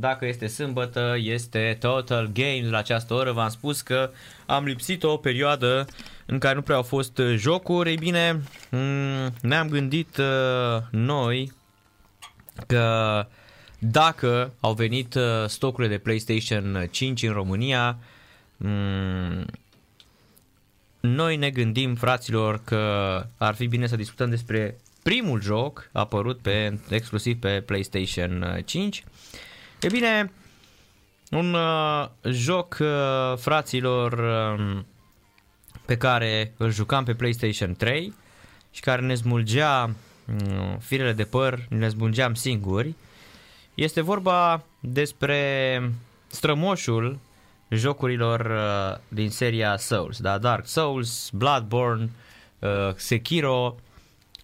Dacă este sâmbătă, este Total Games la această oră. V-am spus că am lipsit o perioadă în care nu prea au fost jocuri. Ei bine, mm, ne-am gândit uh, noi că dacă au venit uh, stocurile de PlayStation 5 în România, mm, noi ne gândim, fraților, că ar fi bine să discutăm despre primul joc apărut pe, exclusiv pe PlayStation 5. E bine, un uh, joc, uh, fraților, uh, pe care îl jucam pe PlayStation 3 și care ne smulgea uh, firele de păr, ne smulgeam singuri. Este vorba despre strămoșul jocurilor uh, din seria Souls, da? Dark Souls, Bloodborne, uh, Sekiro,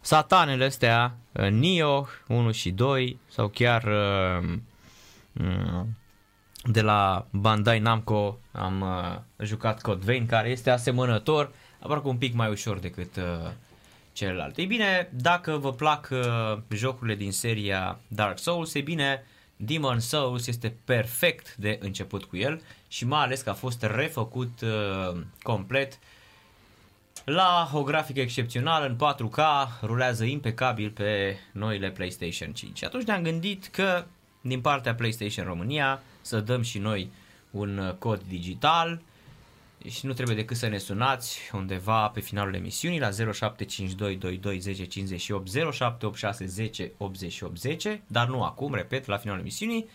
satanele astea, uh, Nioh 1 și 2 sau chiar uh, mm, de la Bandai Namco am uh, jucat Code Vein care este asemănător, aproape un pic mai ușor decât uh, celălalt. Ei bine, dacă vă plac uh, jocurile din seria Dark Souls, e bine, Demon Souls este perfect de început cu el și mai ales că a fost refăcut uh, complet la o grafică excepțională în 4K, rulează impecabil pe noile PlayStation 5. Și atunci ne-am gândit că din partea PlayStation România să dăm și noi un uh, cod digital și nu trebuie decât să ne sunați undeva pe finalul emisiunii la 0752 22 10 58 0786 10 88 10, dar nu acum, repet, la finalul emisiunii.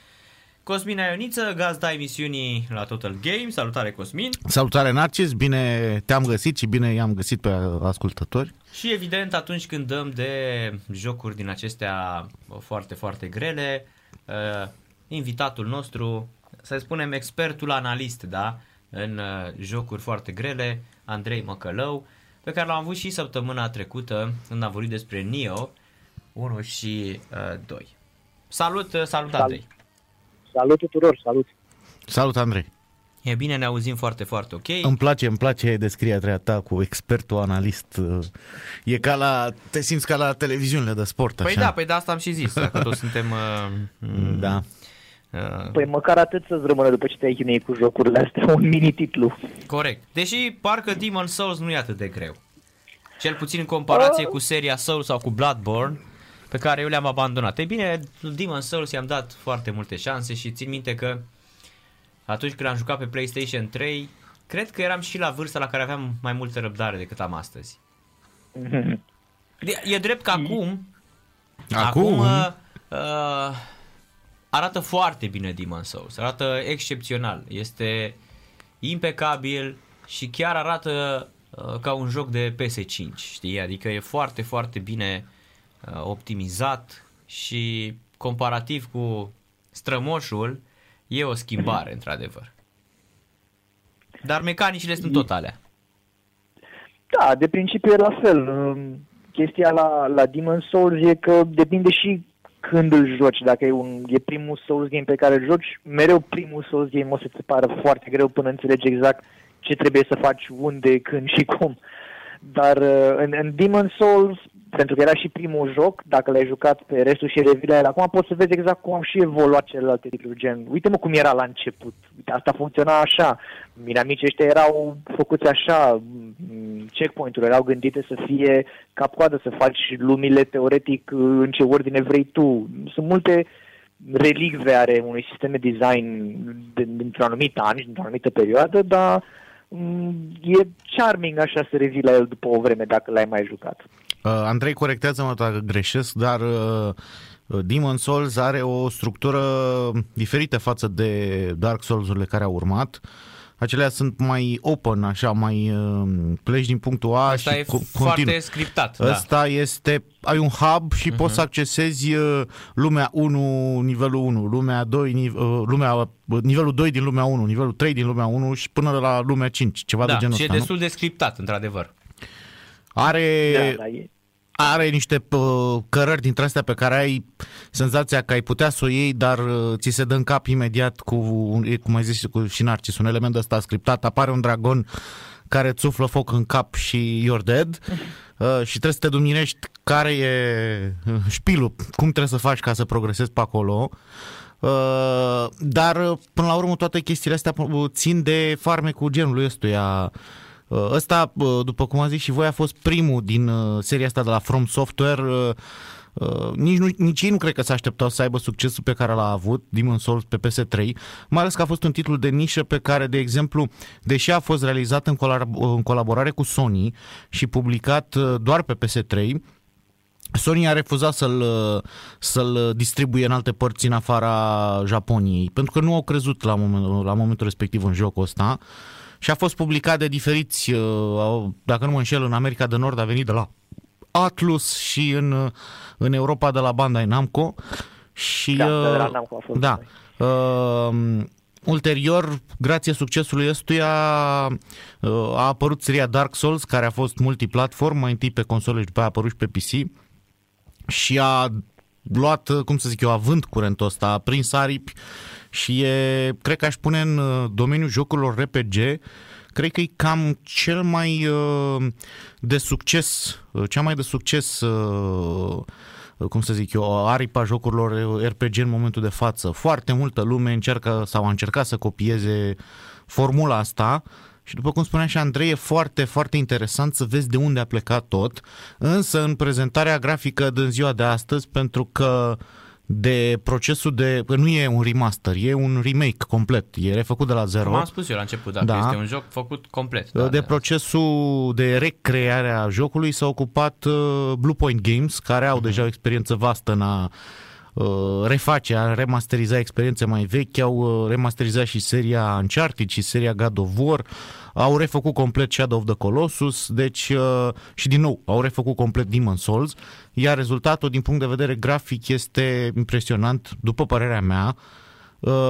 Cosmin Ioniță, gazda emisiunii la Total Game. Salutare, Cosmin! Salutare, Narcis! Bine te-am găsit și bine i-am găsit pe ascultători. Și evident, atunci când dăm de jocuri din acestea foarte, foarte grele, uh, invitatul nostru, să spunem expertul analist, da, în uh, jocuri foarte grele, Andrei Măcălău, pe care l-am avut și săptămâna trecută când am vorbit despre Nio 1 și uh, 2. Salut, uh, salut Andrei! Salut tuturor, salut! Salut, Andrei! E bine, ne auzim foarte, foarte ok. Îmi place, îmi place descrierea ta cu expertul analist. E ca la, te simți ca la televiziunile de sport, Păi așa. da, păi da, asta am și zis, dacă toți suntem... Uh, Da. Uh, Păi măcar atât să-ți rămână după ce te-ai chinuit cu jocurile astea, un mini-titlu. corect. Deși parcă Demon Souls nu e atât de greu. Cel puțin în comparație Uh. cu seria Souls sau cu Bloodborne, pe care eu le-am abandonat. Ei bine, Demon Souls i-am dat foarte multe șanse și țin minte că atunci când am jucat pe PlayStation 3, cred că eram și la vârsta la care aveam mai multă răbdare decât am astăzi. E, e drept că acum, Acum, uh, uh, arată foarte bine Demon Souls, arată excepțional, este impecabil și chiar arată uh, ca un joc de PS5, știi? Adică e foarte, foarte bine uh, optimizat și comparativ cu strămoșul e o schimbare, într-adevăr. Dar mecanicile sunt tot alea. Da, de principiu e la fel. Um, Chestia la, la Demon Souls e că depinde și când îl joci. Dacă e, un, e primul Souls game pe care îl joci, mereu primul Souls game o să ți pară foarte greu până înțelegi exact ce trebuie să faci, unde, când și cum. Dar uh, în, în Demon Souls, pentru că era și primul joc, dacă l-ai jucat pe restul și revile ele, acum poți să vezi exact cum au și evoluat celelalte titluri, gen, uite mă cum era la început, uite, asta funcționa așa, minamicii ăștia erau făcuți așa, m, checkpoint-urile erau gândite să fie cap-coadă, să faci lumile teoretic în ce ordine vrei tu. Sunt multe relicve are unui sistem de design din- dintr-un anumit an și dintr-o anumită perioadă, dar m, e charming așa să revii la el după o vreme dacă l-ai mai jucat. Uh, Andrei, corectează-mă dacă greșesc, dar uh, Demon Souls are o structură diferită față de Dark Souls-urile care au urmat. Acelea sunt mai open, așa, mai uh, pleci din punctul A Asta și e co- foarte continuu. scriptat. Da. Ăsta este, ai un hub și uh-huh. poți Mhm. să accesezi uh, lumea 1, nivelul 1, lumea 2, nive- uh, lumea, uh, nivelul 2 din lumea 1, nivelul 3 din lumea 1 și până la lumea 5, ceva da, de genul și e ăsta, nu? destul de scriptat, într-adevăr. Are, Da, da, e. are niște uh, cărări dintre astea pe care ai senzația că ai putea să o iei, dar uh, ți se dă în cap imediat cu, un- e, cum ai zis cu, și Narcis, un element ăsta scriptat, apare un dragon care îți suflă foc în cap și you're dead uh, și trebuie să te duminești care e uh, șpilul, cum trebuie să faci ca să progresezi pe acolo. Uh, dar uh, până la urmă toate chestiile astea uh, țin de farmecul genului ăstuia Uh, Ăsta, uh, după cum am zis și voi, a fost primul din uh, seria asta de la From Software. Uh, uh, Nici, nu, nici ei nu cred că s-a așteptau să aibă succesul pe care l-a avut Demon's Souls pe PS3, mai ales că a fost un titlu de nișă pe care, de exemplu, deși a fost realizat în, colab- în colaborare cu Sony și publicat uh, doar pe PS3, Sony a refuzat să-l, să-l distribuie în alte părți în afara Japoniei, pentru că nu au crezut la, moment, la momentul respectiv în jocul ăsta și a fost publicat de diferiți, uh, au- dacă nu mă înșel, în America de Nord a venit de la Atlus și în, uh, în Europa de la Bandai Namco și Da, uh, de la Namco a fost. da. Uh, ulterior, grație succesului ăstuia, uh, a apărut seria Dark Souls, care a fost multiplatform, mai întâi pe console și după aia a apărut și pe PC și a luat, uh, cum să zic eu, având curentul ăsta, a prins aripi și e, cred că aș pune în uh, domeniul jocurilor RPG, cred că e cam cel mai uh, de succes, uh, cea mai de succes uh, cum să zic eu, aripa jocurilor RPG în momentul de față. Foarte multă lume încearcă sau a încercat să copieze formula asta și după cum spunea și Andrei, e foarte, foarte interesant să vezi de unde a plecat tot, însă în prezentarea grafică din ziua de astăzi, pentru că de procesul de... că nu e un remaster, e un remake complet, e refăcut de la zero. Cum am spus eu la început, dacă Da. este un joc făcut complet. Da, de procesul de recreare a jocului s-a ocupat uh, Bluepoint Games, care au deja o experiență vastă în a uh, reface, a remasteriza experiențe mai vechi, au uh, remasterizat și seria Uncharted și seria God of War, au refăcut complet Shadow of the Colossus, deci uh, și din nou au refăcut complet Demon Souls, iar rezultatul din punct de vedere grafic este impresionant, după părerea mea, Uh,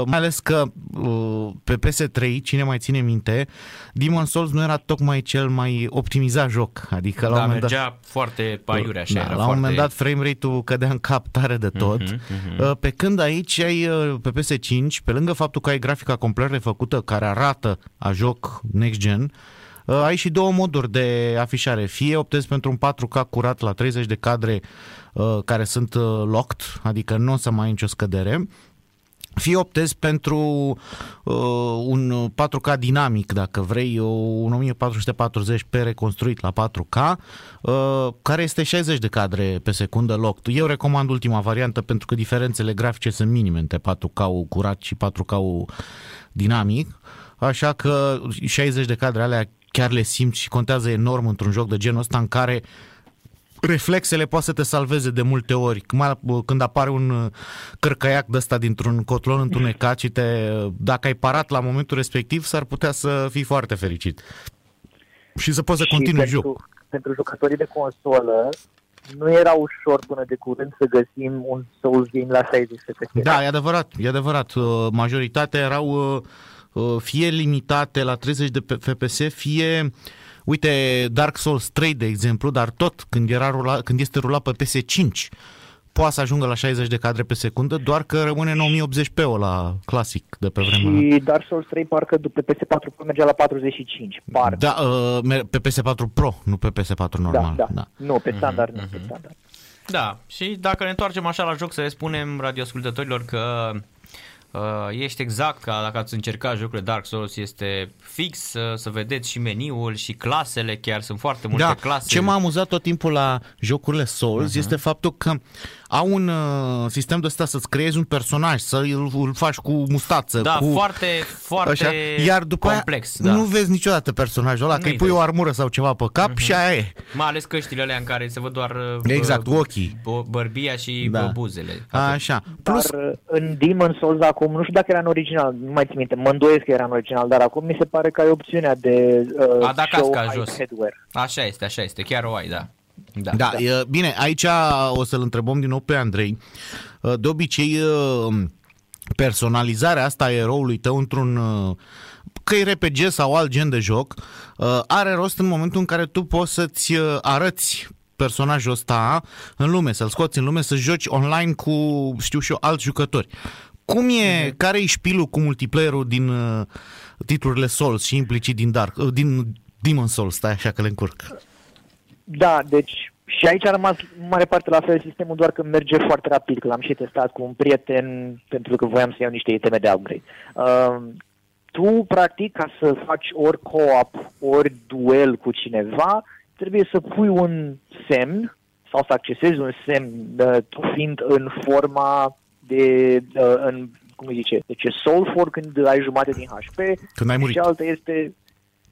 mai ales că uh, pe PS3, cine mai ține minte, Demon Souls nu era tocmai cel mai optimizat joc. Adică la da, un moment dat, mergea foarte aiurea așa. da, era la un foarte... moment dat frame rate-ul cădea în cap tare de tot. Mhm, mhm. Uh, Pe când aici ai uh, pe PS5, pe lângă faptul că ai grafica complet refăcută care arată a joc next gen, uh, ai și două moduri de afișare. Fie optezi pentru un 4K curat la 30 de cadre uh, care sunt uh, locked, adică nu o să mai ai nicio scădere, fie optezi pentru uh, un 4K dinamic, dacă vrei, o- un 1440 p reconstruit la 4K, uh, care este 60 de cadre pe secundă locked. Eu recomand ultima variantă pentru că diferențele grafice sunt minime între 4K-ul curat și 4K-ul dinamic, așa că 60 de cadre alea chiar le simți și contează enorm într-un joc de genul ăsta în care reflexele poate să te salveze de multe ori. Mai când apare un uh, cărcăiac de ăsta dintr-un cotlon întunecat și te, dacă ai parat la momentul respectiv, s-ar putea să fii foarte fericit. Și să poți să Și continui pentru, jocul. pentru jucătorii de consolă, nu era ușor până de curând să găsim un Souls game la 60 FPS. Da, e adevărat, e adevărat. Uh, Majoritatea erau uh, uh, fie limitate la 30 de FPS, fie uite Dark Souls 3 de exemplu, dar tot când era rula, când este rulat pe PS5 poate să ajungă la 60 de cadre pe secundă, doar că rămâne în 1080p la clasic de pe vremea. Și Dark Souls 3 parcă după PS4 Pro mergea la 45. Parcă. Da, uh, mer- pe PS4 Pro, nu pe PS4 normal. da, da. Nu, pe standard, Mhm, nu, pe standard. Da, și dacă ne întoarcem așa la joc, să le spunem radioascultătorilor că uh, ești exact ca dacă ați încercat jocurile Dark Souls, este fix uh, să vedeți și meniul și clasele, chiar sunt foarte multe Da, clase. ce m-a amuzat tot timpul la jocurile Souls uh-huh. este faptul că au un uh, sistem de ăsta să-ți creezi un personaj, să îl, îl faci cu mustață, Da, cu... foarte, foarte Așa, iar după complex. aia da. nu vezi niciodată personajul ăla, că Nu-i îi pui vezi. o armură sau ceva pe cap uh-huh. și aia e. Mai ales căștile alea în care se văd doar uh, Exact, bă- ochii. bă- bărbia și Da. da. buzele. Atât. Așa. Dar Plus, uh, în Demon Souls acum acum, nu știu dacă era în original, nu mai țin minte, mă îndoiesc că era în original, dar acum mi se pare că ai opțiunea de uh, A da show casca high jos. headwear. Așa este, așa este, chiar o ai, da. Da. Da, e, bine, aici o să-l întrebăm din nou pe Andrei. Uh, De obicei, uh, personalizarea asta a eroului tău într-un uh, că e RPG sau alt gen de joc, uh, are rost în momentul în care tu poți să-ți uh, arăți personajul ăsta în lume, să-l scoți în lume, să joci online cu, știu și eu, alți jucători. Cum e, care e șpilul cu multiplayer-ul din uh, titlurile Souls și implicit din Dark, uh, din Demon Souls, stai așa că le încurc. Da, deci și aici a rămas în mare parte la fel sistemul, doar că merge foarte rapid, că l-am și testat cu un prieten pentru că voiam să iau niște iteme de upgrade. Uh, tu, practic, ca să faci ori co-op, ori duel cu cineva, trebuie să pui un semn sau să accesezi un semn, uh, tu fiind în forma de, uh, în, cum îi zice, deci e soul form când ai jumate din HP, Când ai murit. și cealaltă este,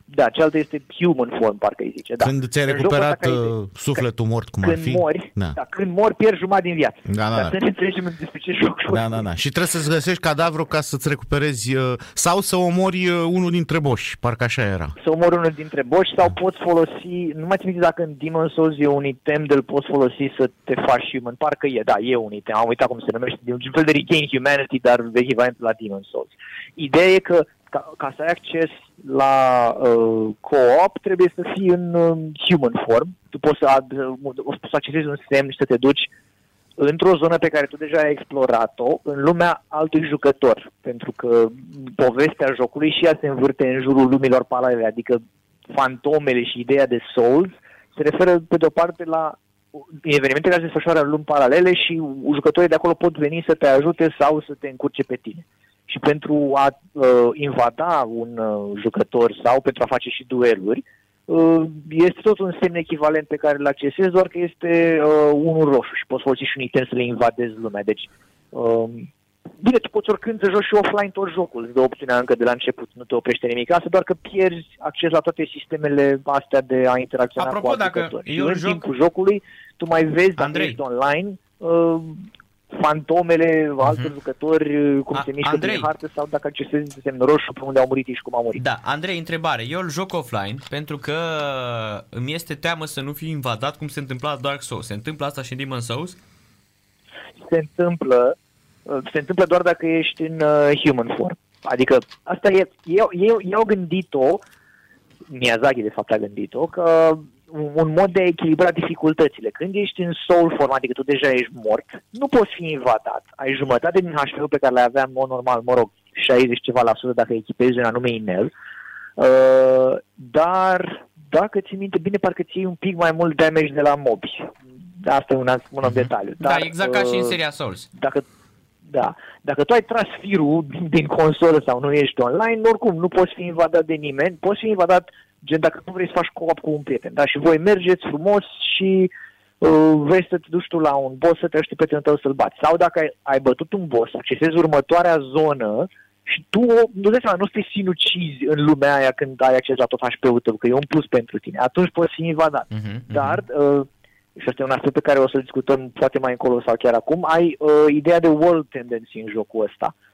da, cealaltă este human form, parcă îi zice. Da. Când ți-ai În jocul ăsta recuperat care e- uh, sufletul mort, cum ar când fi. mori, Da. da. când mori, pierzi jumătate din viață. Da, da, Dar da. să ne înțelegem despre ce joc Da, da, da. Și trebuie să-ți găsești cadavru ca să-ți recuperezi uh, sau să omori uh, unul dintre boși. Parcă așa era. Să omori unul dintre boși sau poți folosi, nu mai țin minte dacă în Demon Souls e un item de-l poți folosi să te faci human. Parcă e, da, e un item. Am uitat cum se numește. E un fel de regain humanity, dar echivalent la Demon Souls. Ideea e că ca, ca să ai acces la uh, co-op, trebuie să fii în uh, human form. Tu poți să, ad, uh, poți să accesezi un semn și să te duci într-o zonă pe care tu deja ai explorat-o, în lumea altui jucător. Pentru că povestea jocului și ea se învârte în jurul lumilor paralele, adică fantomele și ideea de Souls se referă pe de-o parte la evenimente care se desfășoară în lumi paralele și jucătorii de acolo pot veni să te ajute sau să te încurce pe tine. Și pentru a uh, invada un uh, jucător sau pentru a face și dueluri, uh, este tot un semn echivalent pe care îl accesezi, doar că este uh, unul roșu și poți folosi și un item să le invadezi lumea. Deci, uh, bine, tu poți oricând să joci și offline tot jocul, îți dă opțiunea încă de la început, nu te oprește nimic. Asta doar că pierzi acces la toate sistemele astea de a interacționa Apropo, cu alți dacă jucători. Și eu în joc- timpul jocului, tu mai vezi, dacă Andrei. ești online, uh, fantomele altor Mhm. jucători, uh, cum A- se mișcă Andrei. prin hartă sau dacă accesezi semn roșu pe unde au murit ei și cum au murit. Da, Andrei, întrebare. Eu îl joc offline pentru că îmi este teamă să nu fiu invadat cum se întâmpla la Dark Souls. Se întâmplă asta și în Demon Souls? se întâmplă, uh, se întâmplă doar dacă ești în uh, human form. Adică asta e, eu, eu, eu au gândit-o, Miyazaki de fapt a gândit-o, că un un mod de a echilibra dificultățile. Când ești în soul form, adică tu deja ești mort, nu poți fi invadat. Ai jumătate din HP-ul pe care le aveam în mod normal, mă rog, 60 ceva la sută dacă echipezi un anume inel, uh, dar dacă ți minte bine, parcă ții un pic mai mult damage de la mobi. Asta e un, alt- un uh detaliu. Da, Dar, exact ca și în uh, seria Souls. dacă, da, dacă tu ai tras firul din, din consolă sau nu ești online, oricum nu poți fi invadat de nimeni, poți fi invadat gen dacă tu vrei să faci co-op cu un prieten, da, și voi mergeți frumos și uh, vrei să te duci tu la un boss să te aștepți pe prietenul tău să-l bați. Sau dacă ai, ai bătut un boss, accesezi următoarea zonă și tu nu dai seama, nu te sinucizi în lumea aia când ai acces la tot HP-ul tău, că e un plus pentru tine. Atunci poți fi invadat. Mhm, mhm. Dar, uh, și asta e un aspect pe care o să-l discutăm poate mai încolo sau chiar acum, ai uh, ideea de world tendency în jocul ăsta. Uh,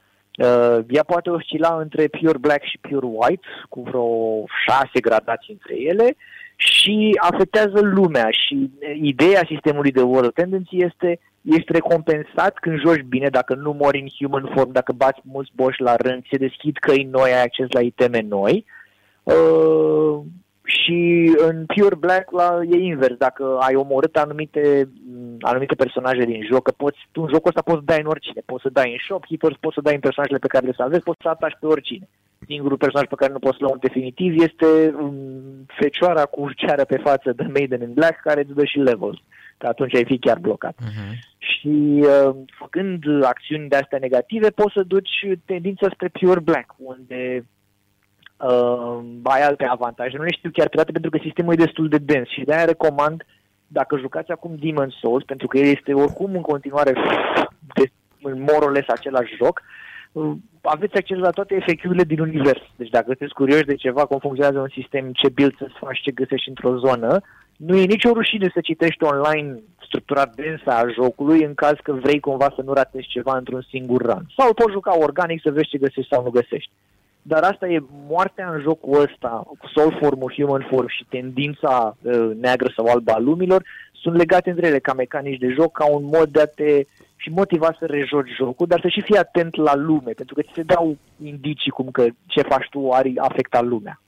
ea poate oscila între pure black și pure white, cu vreo șase gradații între ele, și afectează lumea și uh, ideea sistemului de world tendency este ești recompensat când joci bine, dacă nu mori în human form, dacă bați mulți boși la rând, se deschid căi noi, ai acces la iteme noi. Uh, și în Pure Black la, e invers, dacă ai omorât anumite, m, anumite personaje din joc, că poți, tu în jocul ăsta poți să dai în oricine, poți să dai în shopkeepers, poți să dai în personajele pe care le salvezi, poți să ataci pe oricine. Singurul personaj pe care nu poți să-l lua în definitiv este um, fecioara cu ceară pe față de Maiden in Black, care îți dă și levels, că atunci ai fi chiar blocat. Mhm. Și uh, făcând acțiuni de astea negative, poți să duci tendința spre Pure Black, unde uh, ai alte avantaje. Nu le știu chiar pe toate pentru că sistemul e destul de dens și de-aia recomand dacă jucați acum Demon Souls, pentru că el este oricum în continuare de, în more or less același joc, uh, aveți acces la toate efecturile din univers. Deci dacă sunteți curioși de ceva, cum funcționează un sistem, ce build să faci, ce găsești într-o zonă, Nu e nicio rușine să citești online structura densă a jocului în caz că vrei cumva să nu ratezi ceva într-un singur run. Sau poți juca organic să vezi ce găsești sau nu găsești. Dar asta e moartea în jocul ăsta, cu soul form human form și tendința uh, neagră sau albă a lumilor, sunt legate între ele ca mecanici de joc, ca un mod de a te și motiva să rejoci jocul, dar să și fii atent la lume, pentru că ți se dau indicii cum că ce faci tu are afecta lumea.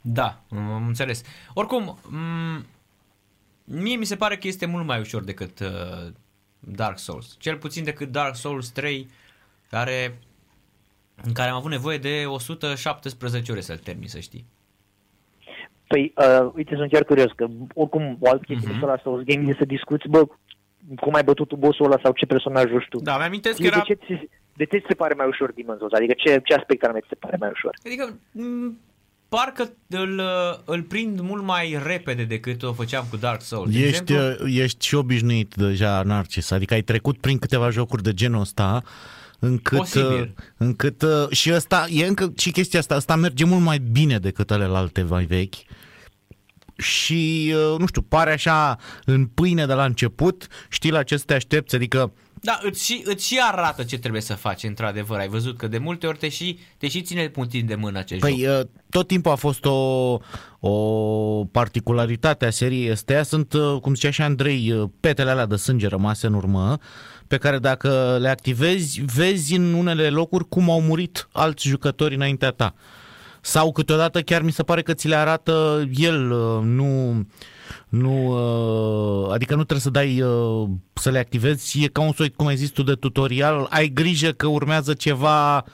Da, am înțeles. Oricum, m- mie mi se pare că este mult mai ușor decât uh, Dark Souls. Cel puțin decât Dark Souls 3, care, în care am avut nevoie de 117 ore să-l termin, să știi. Păi, uh, uite, sunt chiar curios, că oricum o altă chestie uh-huh. la Souls Game e să discuți, bă, cum ai bătut tu bossul ăla sau ce personaj joci tu. Da, mi-amintesc că era... De ce, ți, de ce ți se pare mai ușor Demon's Souls? Adică ce, ce aspect anume ți se pare mai ușor? Adică, m- parcă îl, îl prind mult mai repede decât o făceam cu Dark Souls. De Ești, exemplu, ești și obișnuit deja, Narcis, adică ai trecut prin câteva jocuri de genul ăsta încât, Posibil. încât și ăsta, e încă și chestia asta, asta merge mult mai bine decât alelalte mai vechi și, nu știu, pare așa în pâine de la început, știi la ce să te aștepți, adică Da, îți și, îți și arată ce trebuie să faci, într-adevăr. Ai văzut că de multe ori te și, te și ține puțin de mână acest Păi, joc. uh, tot timpul a fost o, o particularitate a seriei astea. Sunt, uh, cum zicea și Andrei, uh, petele alea de sânge rămase în urmă, pe care dacă le activezi, vezi în unele locuri cum au murit alți jucători înaintea ta. Sau câteodată chiar mi se pare că ți le arată el, uh, nu... Nu, uh, adică nu trebuie să dai uh, să le activezi, e ca un soi, cum ai zis tu, de tutorial, ai grijă că urmează ceva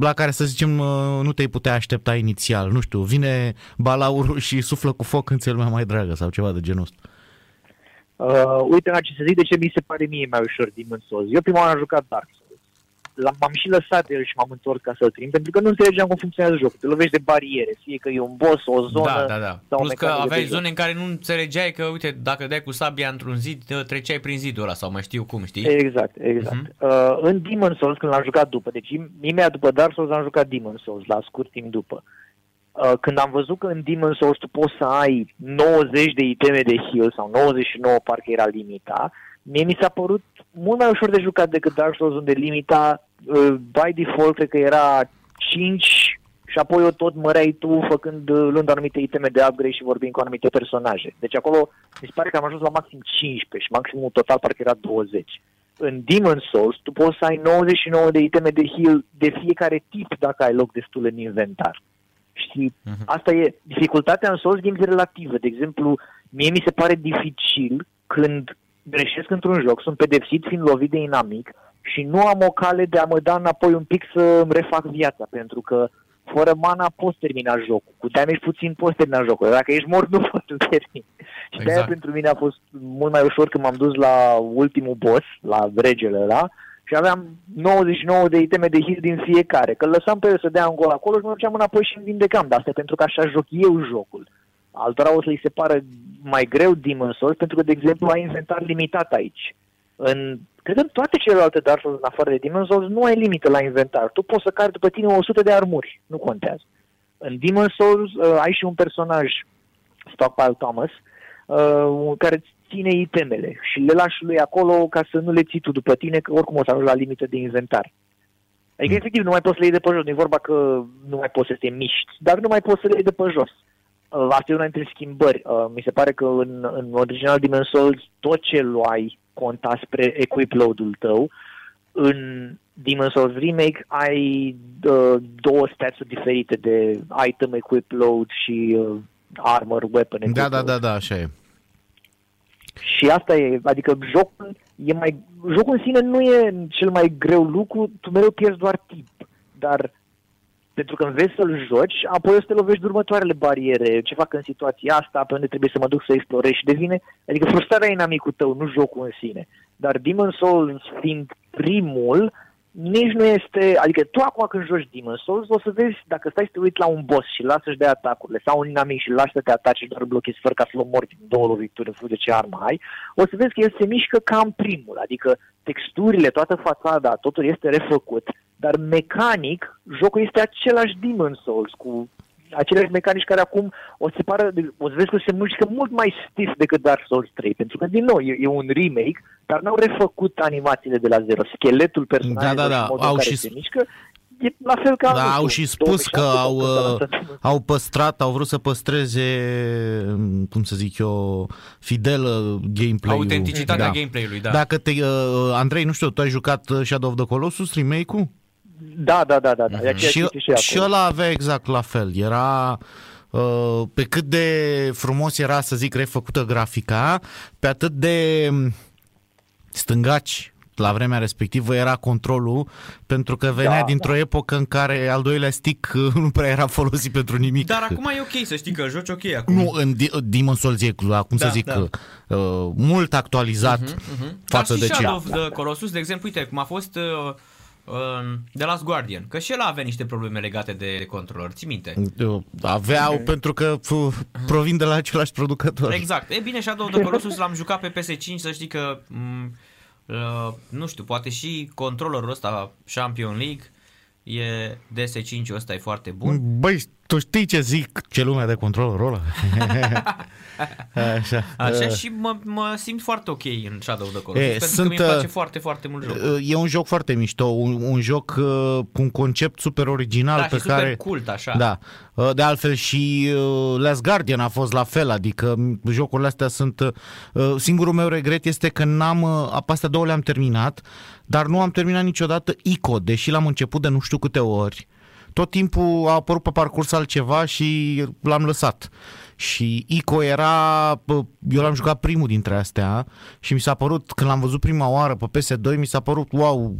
la care să zicem uh, nu te-ai putea aștepta inițial. Nu știu, vine balaurul și suflă cu foc în cel mai mai dragă sau ceva de genul ăsta. Uh, uite, la ce să zic de ce mi se pare mie mai ușor Demon's Souls. Eu prima oară am jucat Dark Souls. L-am, m-am și lăsat de el și m-am întors ca să-l trim, pentru că nu înțelegeam cum funcționează jocul. Te lovești de bariere, fie că e un boss, o zonă Da, da, da. sau o Plus că mecanică aveai de joc. zone în care nu înțelegeai că, uite, dacă dai cu sabia într-un zid, treceai prin zidul ăla sau mai știu cum, știi? Exact, exact. Mhm. Uh, în Demon Souls, când l-am jucat după, deci im- imediat după Dark Souls am jucat Demon Souls, la scurt timp după. Uh, când am văzut că în Demon Souls tu poți să ai 90 de iteme de heal sau 99 parcă era limita, mie mi s-a părut mult mai ușor de jucat decât Dark Souls unde limita uh, by default cred că era 5 și apoi o tot măreai tu făcând, uh, luând anumite iteme de upgrade și vorbind cu anumite personaje. Deci acolo mi se pare că am ajuns la maxim 15 și maximul total parcă era 20 în Demon Souls tu poți să ai 99 de iteme de heal de fiecare tip dacă ai loc destul în inventar. Și Mhm. asta e, dificultatea în Souls Games e relativă. De exemplu, mie mi se pare dificil când greșesc într-un joc, sunt pedepsit fiind lovit de inamic și nu am o cale de a mă da înapoi un pic să îmi refac viața, pentru că fără mana poți termina jocul. Cu damage puțin poți termina jocul. Dacă ești mort, nu poți să termini. Și de-aia Exact. pentru mine a fost mult mai ușor când m-am dus la ultimul boss, la regele ăla, și aveam 99 de iteme de heal din fiecare. Că îl lăsam pe el să dea un gol acolo și mă duceam înapoi și îmi vindecam. Dar asta e pentru că așa joc eu jocul. Altora o să-i se pară mai greu Demon's Souls pentru că, de exemplu, ai inventar limitat aici. În, cred că în toate celelalte Dark Souls, în afară de Demon's Souls, nu ai limită la inventar. Tu poți să cari după tine 100 de armuri. Nu contează. În Demon's Souls uh, ai și un personaj, Stockpile Thomas, uh, care îți ține itemele și le lași lui acolo ca să nu le ții tu după tine, că oricum o să ajungi la limită de inventar. Adică, Mm. efectiv, nu mai poți să le iei de pe jos. Nu e vorba că nu mai poți să te miști, dar nu mai poți să le iei de pe jos. Uh, Asta e una dintre schimbări. Uh, Mi se pare că în, în original Demon's Souls tot ce luai conta spre equip load-ul tău. În Demon's Souls Remake ai uh, două stats diferite de item equip load și uh, armor weapon equip Da, da, load. da, da, așa e. Și asta e, adică jocul e mai, jocul în sine nu e cel mai greu lucru, tu mereu pierzi doar timp, dar pentru că înveți să-l joci, apoi o să te lovești de următoarele bariere, ce fac în situația asta, pe unde trebuie să mă duc să explorez și devine, adică frustrarea e inamicul tău, nu jocul în sine. Dar Demon's Souls fiind primul, nici nu este, adică tu acum când joci Demon's Souls o să vezi, dacă stai să te uiți la un boss și lasă să-și dea atacurile, sau un inamic și îl lași să te ataci și doar îl blochezi fără ca să-l omori din două lovituri în funcție de ce armă ai, o să vezi că el se mișcă ca în primul, adică texturile, toată fațada, totul este refăcut, dar mecanic, jocul este același Demon's Souls, cu aceleași mecanici care acum o să pară, o să vezi că se mușcă mult mai stiff decât Dark Souls 3, pentru că, din nou, e, e un remake, dar n-au refăcut animațiile de la zero. Scheletul personajelor Da, da, da, și modul au în care și se mișcă e la fel ca... Da, nu au știu, și spus că 2007 au, sau când s-a uh, lansat. au păstrat, au vrut să păstreze, cum să zic eu, fidelă gameplay-ul. Autenticitatea gameplay-ului, da. Dacă te, uh, Andrei, nu știu, tu ai jucat uh, Shadow of the Colossus, remake-ul? Da, da, da, da, da. E aceeași Și, chestie și, și acolo. ăla avea exact la fel. Era uh, pe cât de frumos era, să zic, refăcută grafica, pe atât de um, stângaci la vremea respectivă era controlul, pentru că venea Da, dintr-o epocă în care al doilea stick uh, nu prea era folosit pentru nimic. Dar acum e ok să știi că joci ok acum. Nu, în Di- Demon's Souls e, cum să Da, zic, da. uh, mult actualizat Mhm. față Dar de și ce. Shadow of the Colossus, de exemplu, uite, cum a fost uh, uh, The Last Guardian, că și el avea niște probleme legate de, de controller, ții minte? Uh, Aveau, pentru că f- provin de la același producător. Exact. E bine, Shadow of the Colossus l-am jucat pe PS5, să știi că, m, uh, nu știu, poate și controllerul ăsta, Champion League, e DS5-ul ăsta e foarte bun. Băi, tu știi ce zic ce lumea de controlul ăla? Așa. Așa Uh, și mă, mă simt foarte ok în Shadow of the Colossus, E, pentru sunt, că mi-e place uh, foarte, foarte mult jocul. Uh, E un joc foarte mișto, un, un joc uh, cu un concept super original Da, pe și super care cult, așa. Da. Uh, De altfel și uh, Last Guardian a fost la fel, adică m, jocurile astea sunt uh, singurul meu regret este că n-am uh, pe astea două le-am terminat, dar nu am terminat niciodată ICO, deși l-am început de nu știu câte ori. Tot timpul a apărut pe parcurs altceva și l-am lăsat. Și ICO era, bă, eu l-am jucat primul dintre astea și mi s-a părut, când l-am văzut prima oară pe PS2, mi s-a părut, wow,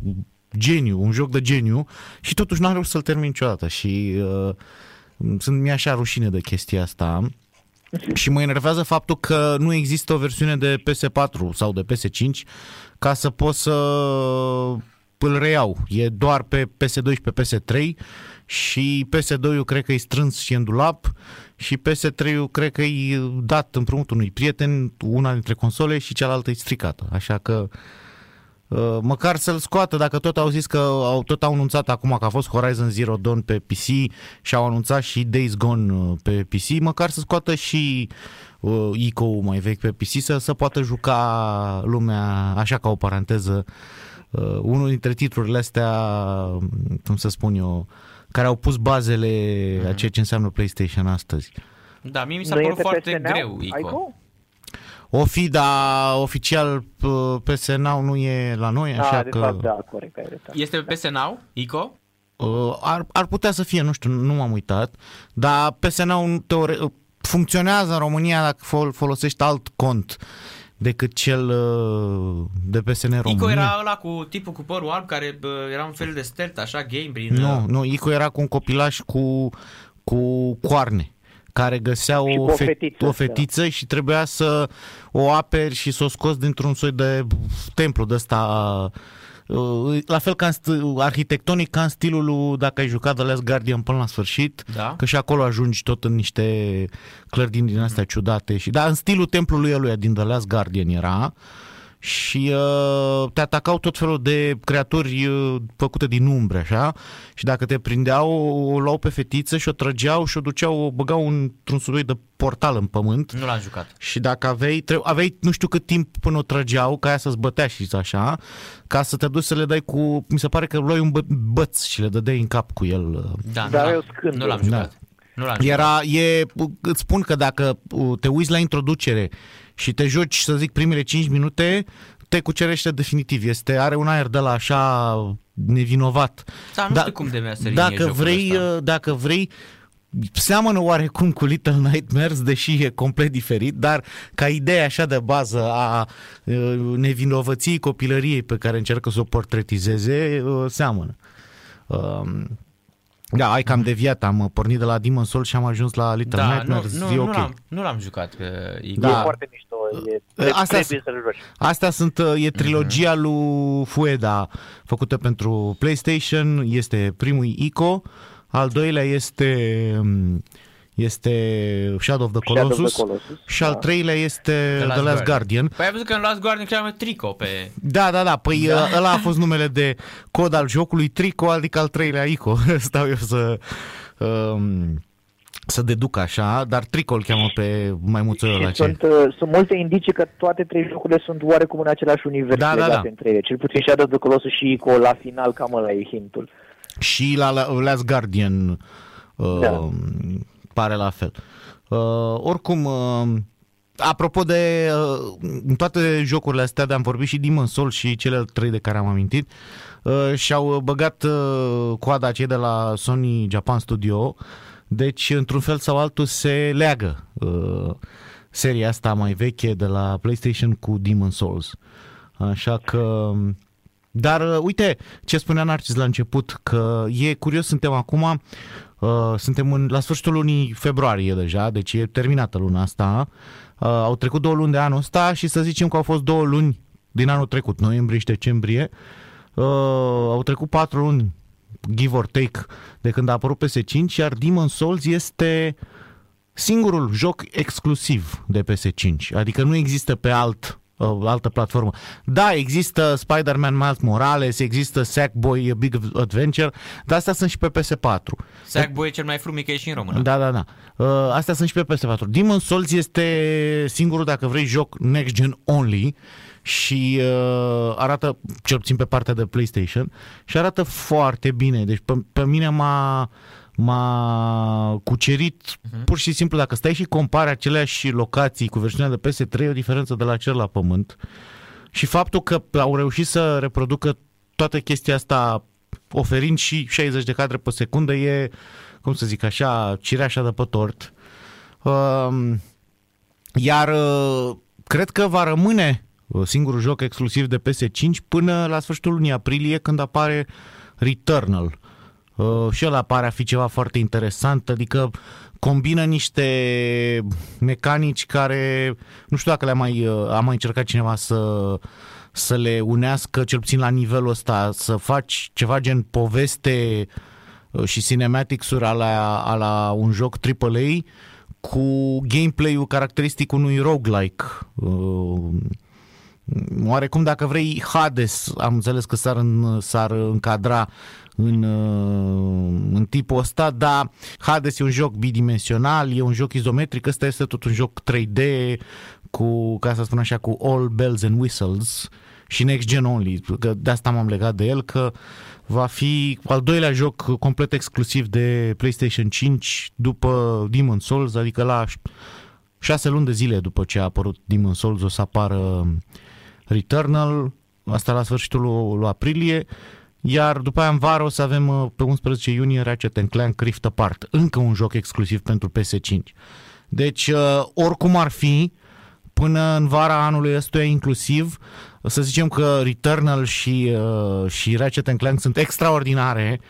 geniu, un joc de geniu și totuși n-am reușit să-l termin niciodată și uh, sunt mi așa rușine de chestia asta și mă enervează faptul că nu există o versiune de PS4 sau de PS5 ca să pot să îl reiau. E doar pe PS2 și pe PS3 și PS2-ul cred că e strâns și în dulap și PS3-ul cred că e dat împrumut unui prieten, una dintre console și cealaltă e stricată. Așa că Uh, măcar să-l scoată, dacă tot au zis că au tot au anunțat acum că a fost Horizon Zero Dawn pe PC și au anunțat și Days Gone uh, pe PC, măcar să scoată și uh, ICO mai vechi pe PC să, să poată juca lumea, așa ca o paranteză, uh, unul dintre titlurile astea, cum să spun eu, care au pus bazele Mhm. a ceea ce înseamnă PlayStation astăzi. Da, mie mi s-a Nu e părut pe foarte PS Now, greu, Ico. Ico? O fi, dar oficial uh, PS Now nu e la noi, așa Ah, de că... fapt, da, corect, ai dreptate. Este pe PS Now, Ico? Uh, ar, ar putea să fie, nu știu, nu m-am uitat, dar PSN-ul teore- uh, funcționează în România dacă fol- folosești alt cont decât cel uh, de PSN România. Ico era ăla cu tipul cu părul alb care bă, era un fel de stealth, așa, game prin... Nu, uh, nu, Ico era cu un copilaș cu, cu coarne care găsea Și o, cu o fe- fetiță, o fetiță și trebuia să o aperi și să o scoți dintr-un soi de templu de ăsta uh, la fel ca în st- arhitectonic ca în stilul lui, dacă ai jucat The Last Guardian până la sfârșit Da. că și acolo ajungi tot în niște clărdini din astea ciudate și da, în stilul templului ăluia din The Last Guardian era și uh, te atacau tot felul de creaturi uh, făcute din umbre, așa, și dacă te prindeau, o luau pe fetiță și o trăgeau și o duceau, o băgau într-un soi de portal în pământ Nu l-am jucat. și dacă aveai, tre- aveai nu știu cât timp până o trăgeau, ca aia să-ți bătea și așa, ca să te duci să le dai cu, mi se pare că luai un bă- băț și le dădeai în cap cu el. uh, Da, Dar nu, eu l-am, scânduri. nu l-am jucat. Nu l-am jucat. Era, e, îți spun că dacă uh, te uiți la introducere și te joci, să zic, primele 5 minute, te cucerește definitiv. Este, are un aer de la așa nevinovat. Da, nu Da- știu cum de mi-a sărit Dacă mie vrei, jocul ăsta. uh, dacă vrei, seamănă oarecum cu Little Nightmares, deși e complet diferit, dar ca idee așa de bază a uh, nevinovăției copilăriei pe care încearcă să o portretizeze, uh, seamănă. Um, Da, ai cam deviat, am pornit de la Demon's Souls și am ajuns la Little da, nu, Nightmares, nu, e nu, ok. l-am, nu l-am jucat pe Ico. Da. E foarte mișto, e, trebuie, Asta- trebuie să-l joci. Astea sunt, uh, e trilogia lui Fueda făcută pentru PlayStation, este primul Ico, al doilea este um, este Shadow of the Shadow of the Colossus, Colossus, și al da. treilea este The Last, Guardian. Păi ai văzut că în Last Guardian cream Trico pe... Da, da, da, păi da. ăla a fost numele de cod al jocului Trico, adică al treilea Ico. Stau eu să... Um, să deduc așa, dar Trico îl cheamă pe maimuțul ăla. Și ce- sunt, uh, sunt multe indicii că toate trei jocurile sunt oarecum în același univers Da, da, legate da. între ele. Cel puțin Shadow of the Colossus și Ico la final cam ăla e hintul. Și la la- Last Guardian uh, Da. Pare la fel. Uh, oricum, uh, apropo de uh, în toate jocurile astea, de am vorbit și Demon Souls și cele trei de care am amintit, uh, și-au băgat uh, coada cei de la Sony Japan Studio, deci într-un fel sau altul se leagă uh, seria asta mai veche de la PlayStation cu Demon Souls. Așa că dar uh, uite ce spunea Narcis la început, că e curios, suntem acum, uh, suntem în, la sfârșitul lunii februarie deja, deci e terminată luna asta, uh, au trecut două luni de anul ăsta și să zicem că au fost două luni din anul trecut, noiembrie și decembrie, uh, au trecut patru luni, give or take, de când a apărut PS5, iar Demon Souls este singurul joc exclusiv de PS5, adică nu există pe alt uh, altă platformă. Da, există Spider-Man Miles Morales, există Sackboy A Big Adventure, dar astea sunt și pe PS4. Sackboy e cel mai frumic, că e și în română. Da, da, da. Uh, astea sunt și pe PS4. Demon Souls este singurul, dacă vrei, joc next gen only și uh, arată, cel puțin pe partea de PlayStation, și arată foarte bine. Deci pe, pe mine m-a, m-a cucerit uh-huh. pur și simplu. Dacă stai și compari aceleași locații cu versiunea de PS3, e o diferență de la cer la pământ. Și faptul că au reușit să reproducă toată chestia asta oferind și 60 de cadre pe secundă e, cum să zic așa, cireașa de pe tort. Um, Iar uh, cred că va rămâne uh, singurul joc exclusiv de PS5 până la sfârșitul lunii aprilie când apare Returnal. Uh, și ăla pare a fi ceva foarte interesant, adică combină niște mecanici care nu știu dacă le-a mai, uh, a mai încercat cineva să, să le unească, cel puțin la nivelul ăsta, să faci ceva gen poveste uh, și cinematics-uri ala, ala un joc AAA cu gameplay-ul caracteristic unui roguelike. Uh, oarecum, dacă vrei, Hades, am înțeles că s-ar, în, s-ar încadra în, uh, în tipul ăsta, dar Hades e un joc bidimensional, e un joc izometric, ăsta este tot un joc 3D cu, ca să spun așa, cu all bells and whistles și next gen only, că de asta m-am legat de el, că va fi al doilea joc complet exclusiv de PlayStation 5 după Demon Souls, adică la șase luni de zile după ce a apărut Demon Souls o să apară Returnal, asta la sfârșitul lui, lui aprilie, iar după aia în vară o să avem uh, pe 11 iunie Ratchet Clank Rift Apart, încă un joc exclusiv pentru PS5. Deci, uh, oricum ar fi, până în vara anului ăstuia inclusiv, să zicem că Returnal și, uh, și Ratchet Clank sunt extraordinare,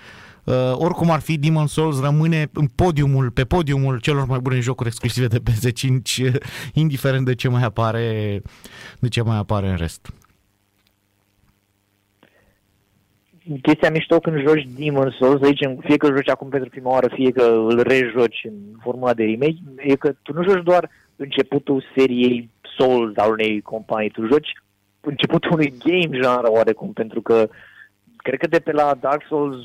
Uh, oricum ar fi, Demon Souls rămâne în podiumul, pe podiumul celor mai bune jocuri exclusive de PS5, indiferent de ce mai apare, de ce mai apare în rest. Chestia mișto când joci Demon Souls, să zicem, fie că îl joci acum pentru prima oară, fie că îl rejoci în formula de remake, e că tu nu joci doar începutul seriei Souls al unei companii, tu joci începutul unui game genre oarecum, pentru că cred că de pe la Dark Souls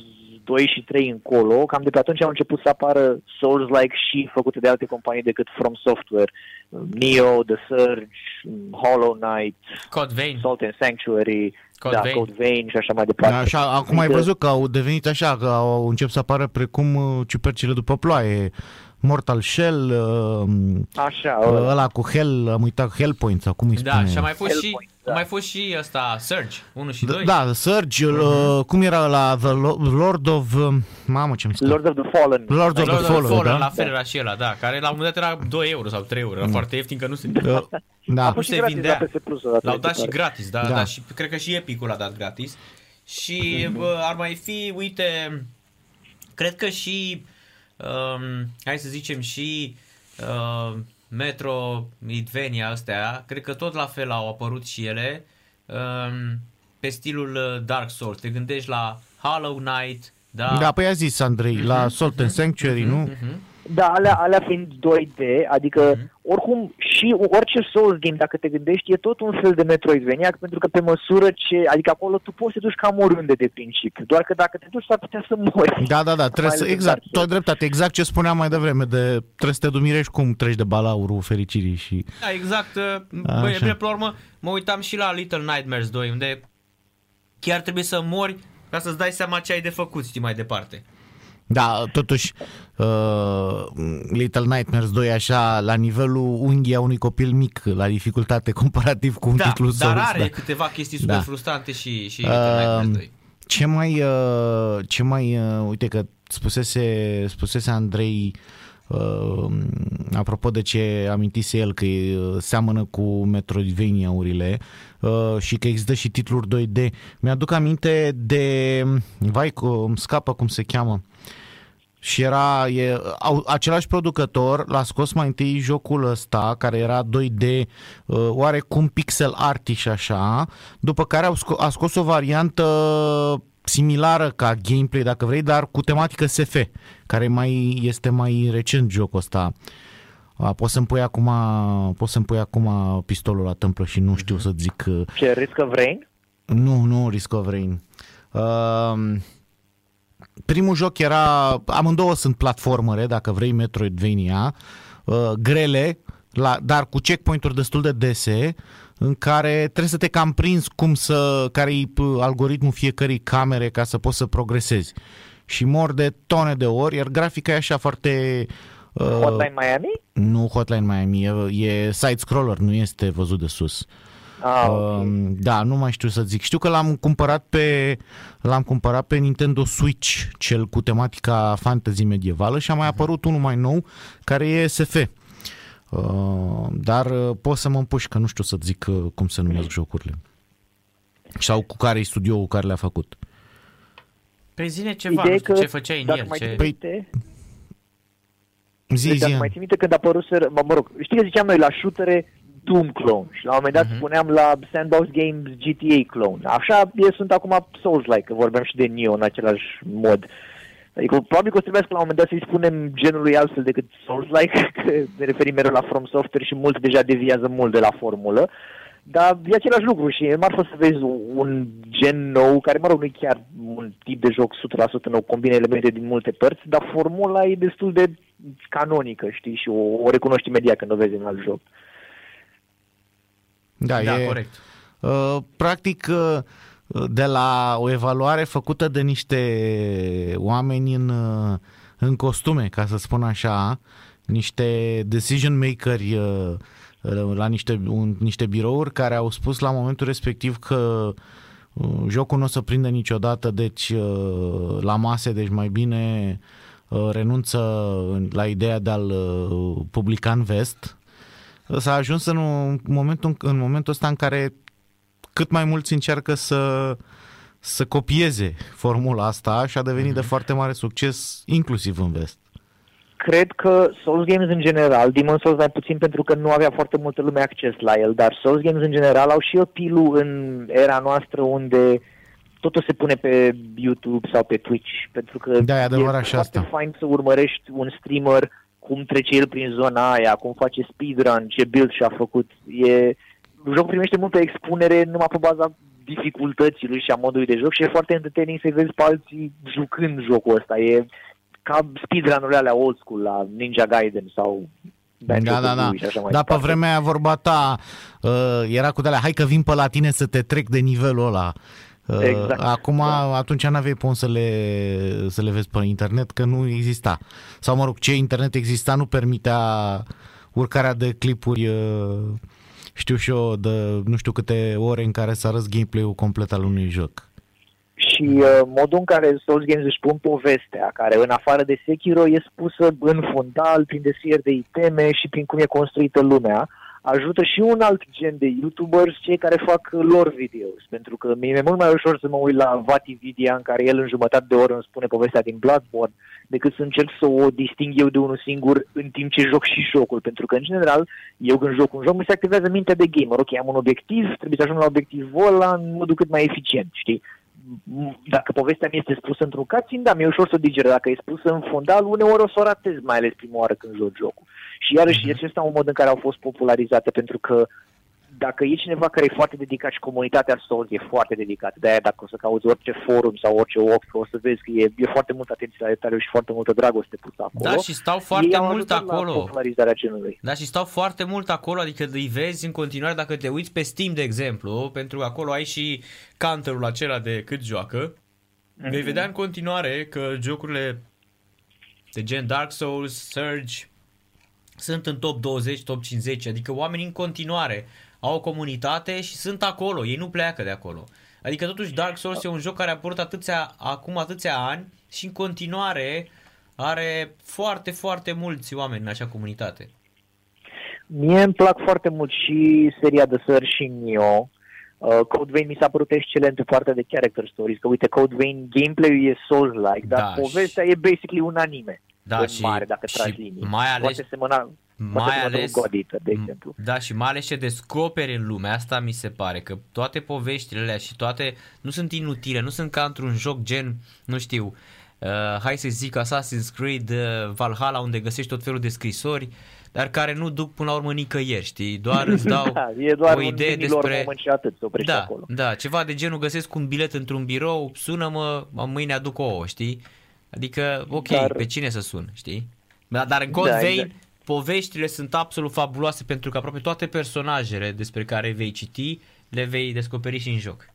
2 și 3 încolo, cam de pe atunci au început să apară Souls-like și făcute de alte companii decât From Software, Neo, The Surge, Hollow Knight, Code Vein. Salt and Sanctuary, Code da, Vein. Code Vein și așa mai departe. Așa, acum ai Adică- văzut că au devenit așa, că au încep să apară precum uh, ciupercile după ploaie. Mortal Shell, uh, Așa, ăla cu Hell, am uitat Hellpoint sau cum îi Da, spune. și a mai fost și, Hellpoint, a da. mai fost și ăsta Surge 1 și 2. Da, Surge, uh, cum era la The Lo- Lord of... uh, Mamă, ce-mi stă. Lords of the Fallen. Lord of Lord the Fallen, Fallen, da? la fel era și ăla, da, care la un moment dat era 2 euro sau 3 euro, era foarte ieftin că nu se... Uh, A da. fost și se gratis vindea. la PS Plus odată, L-au mi dat se și pare. gratis, da, Da. da, da, și cred că și Epic-ul l-a dat gratis. Și bă, ar mai fi, uite, cred că și, um, hai să zicem și uh, Metro, Midvania astea, cred că tot la fel au apărut și ele um, pe stilul uh, Dark Souls. Te gândești la Hollow Knight, da? Da, păi a zis Andrei, la Salt and Sanctuary, nu? Mhm. Da, alea, alea fiind 2D, adică Mhm. oricum și orice Souls game, dacă te gândești, e tot un fel de Metroidvania, pentru că pe măsură ce, adică acolo tu poți să te duci cam oriunde de principiu, doar că dacă te duci s-ar putea să mori. Da, da, da, trebuie să, ales în exact, Dark tu Souls. ai dreptate, exact ce spuneam mai devreme, de trebuie să te dumirești cum treci de balaurul fericirii și... Da, exact. uh, Așa. Băi, bine, pe la urmă, mă uitam și la Little Nightmares 2, unde chiar trebuie să mori ca să-ți dai seama ce ai de făcut, știi, mai departe. Da, totuși, uh, Little Nightmares 2 așa, la nivelul unghia unui copil mic, la dificultate comparativ cu un Da, titlu dar Souls. are da. câteva chestii super Da. frustrante și, și Little Nightmares Um, 2. Ce mai, uh, ce mai, uh, uite că spusese, spusese Andrei, uh, apropo de ce amintise el, că uh, seamănă cu Metroidvania-urile uh, și că există și titluri 2D. Mi-aduc aminte de, vai, că îmi scapă cum se cheamă, și era e, au, același producător l-a scos mai întâi jocul ăsta care era 2D uh, oarecum pixel art și așa după care au sco- a scos o variantă similară ca gameplay dacă vrei dar cu tematică SF care mai este mai recent jocul ăsta a, poți să-mi pui acum poți să-mi pui acum pistolul la tâmplă și nu știu să zic uh, Ce, Risk of Rain? nu, nu Risk of Rain. Uh, primul joc era, amândouă sunt platformere, dacă vrei, Metroidvania, uh, grele, la, dar cu checkpoint-uri destul de dese, în care trebuie să te cam prinzi cum să, care e algoritmul fiecărei camere ca să poți să progresezi. Și mor de tone de ori, iar grafica e așa foarte... Uh, Hotline Miami? nu Hotline Miami, e, e side-scroller, nu este văzut de sus. Ah, ok. Um, da, nu mai știu să zic. Știu că l-am cumpărat pe l-am cumpărat pe Nintendo Switch, cel cu tematica fantasy medievală și a mai apărut unul mai nou care e SF. Uh, dar uh, pot să mă împușc că nu știu să zic uh, cum se numesc jocurile. Sau cu care e studioul care le-a făcut. Păi zine ceva, Ideea nu e știu, că ce făceai în dacă el, mai ce... ții Păi, minte, Zi, deci zi. dacă mai ții minte când a apărut, mă, mă rog, știi că ziceam noi la shootere Doom clone și la un moment dat Mhm. spuneam la Sandbox Games GTA clone. Așa e, sunt acum Souls-like, că vorbeam și de Neo în același mod. Adică probabil că o să trebuiască la un moment dat să-i spunem genului altfel decât Souls-like, că ne referim mereu la From Software și mulți deja deviază mult de la formulă. Dar e același lucru și e marfă să vezi un gen nou, care, mă rog, nu e chiar un tip de joc 100% nou, combine elemente din multe părți, dar formula e destul de canonică, știi, și o, o recunoști imediat când o vezi în alt joc. Da, Da, e, corect. Uh, practic, uh, de la o evaluare făcută de niște oameni în, uh, în costume, ca să spun așa, niște decision makeri uh, uh, la niște, un, niște birouri care au spus la momentul respectiv că uh, jocul nu o să prindă niciodată, deci uh, la mase, deci mai bine uh, renunță în- la ideea de a-l uh, publica în vest. S-a ajuns în un- momentul, în momentul ăsta în care cât mai mulți încearcă să, să copieze formula asta și a devenit de foarte mare succes, inclusiv în vest. Cred că Souls Games în general, Demon Souls mai puțin pentru că nu avea foarte multă lume acces la el, dar Souls Games în general au și appeal în era noastră unde totul se pune pe YouTube sau pe Twitch, pentru că Da, e adevărat e și foarte asta. fain să urmărești un streamer cum trece el prin zona aia, cum face speedrun, ce build și-a făcut. E, jocul primește multă expunere numai pe baza dificultății și a modului de joc și e foarte entertaining să vezi pe alții jucând jocul ăsta. E ca speedrun-urile alea old school la Ninja Gaiden sau Banjo Da, da, da. Kazooie și așa mai Dar pe departe. vremea aia vorba ta uh, era cu de hai că vin pe la tine să te trec de nivelul ăla. Uh, Exact. Acum, Da. atunci n-aveai cum să le, să le vezi pe internet, că nu exista. Sau, mă rog, ce internet exista nu permitea urcarea de clipuri, uh, știu și eu, de nu știu câte ore în care să arăți gameplay-ul complet al unui joc. Și uh, modul în care Souls Games își pun povestea, care în afară de Sekiro e spusă în fundal, prin descrieri de iteme și prin cum e construită lumea, ajută și un alt gen de YouTubers, cei care fac lor videos, pentru că mi e mult mai ușor să mă uit la Vati Vidia în care el în jumătate de oră îmi spune povestea din Bloodborne, decât să încerc să o disting eu de unul singur în timp ce joc și jocul, pentru că în general eu când joc un joc mi se activează mintea de gamer, ok, am un obiectiv, trebuie să ajung la obiectivul ăla în modul cât mai eficient, știi? dacă povestea mi este spusă într-un cutscene, da, mi-e ușor să o digere. Dacă e spusă în fundal, uneori o să o ratez, mai ales prima oară când joc jocul. Și iarăși mm-hmm. este un mod în care au fost popularizate, pentru că dacă e cineva care e foarte dedicat și comunitatea Souls e foarte dedicată, de-aia dacă o să cauți orice forum sau orice opt, o să vezi că e, e foarte multă atenție la detaliu și foarte multă dragoste pusă acolo. Da, și stau foarte Ei mult acolo. popularizarea genului. Da, și stau foarte mult acolo, adică îi vezi în continuare dacă te uiți pe Steam, de exemplu, pentru că acolo ai și counterul acela de cât joacă, mm-hmm. vei vedea în continuare că jocurile de gen Dark Souls, Surge, sunt în top 20, top 50, adică oamenii în continuare au o comunitate și sunt acolo, ei nu pleacă de acolo. Adică totuși Dark Souls e un joc care a apărut atâția, acum atâția ani și în continuare are foarte, foarte mulți oameni în acea comunitate. Mie îmi plac foarte mult și seria de Săr și Nio. Uh, Code Vein mi s-a părut excelent pe partea de character stories, că uite, Code Vein gameplay-ul e Souls-like, dar Da, povestea e basically un anime. Da, în și- mare, dacă și tragi linii. mai ales- Poate semăna, mai poate semăna ales- cu God Eater, de exemplu. Da, și mai ales ce descoperi în lumea asta mi se pare că toate poveștile alea și toate nu sunt inutile, nu sunt ca într-un joc gen, nu știu, uh, hai să zic Assassin's Creed uh, Valhalla unde găsești tot felul de scrisori, dar care nu duc până la urmă nicăieri, știi? Doar îți dau da, e doar o un idee minilor despre... moment și atât, se oprește Da, acolo. da, ceva de genul găsesc un bilet într-un birou, sună-mă, mâine aduc ouă, știi? Adică, ok, Dar- pe cine să sun, știi? Dar, dar în Code Da, Vein, exact. poveștile sunt absolut fabuloase pentru că aproape toate personajele despre care vei citi le vei descoperi și în joc.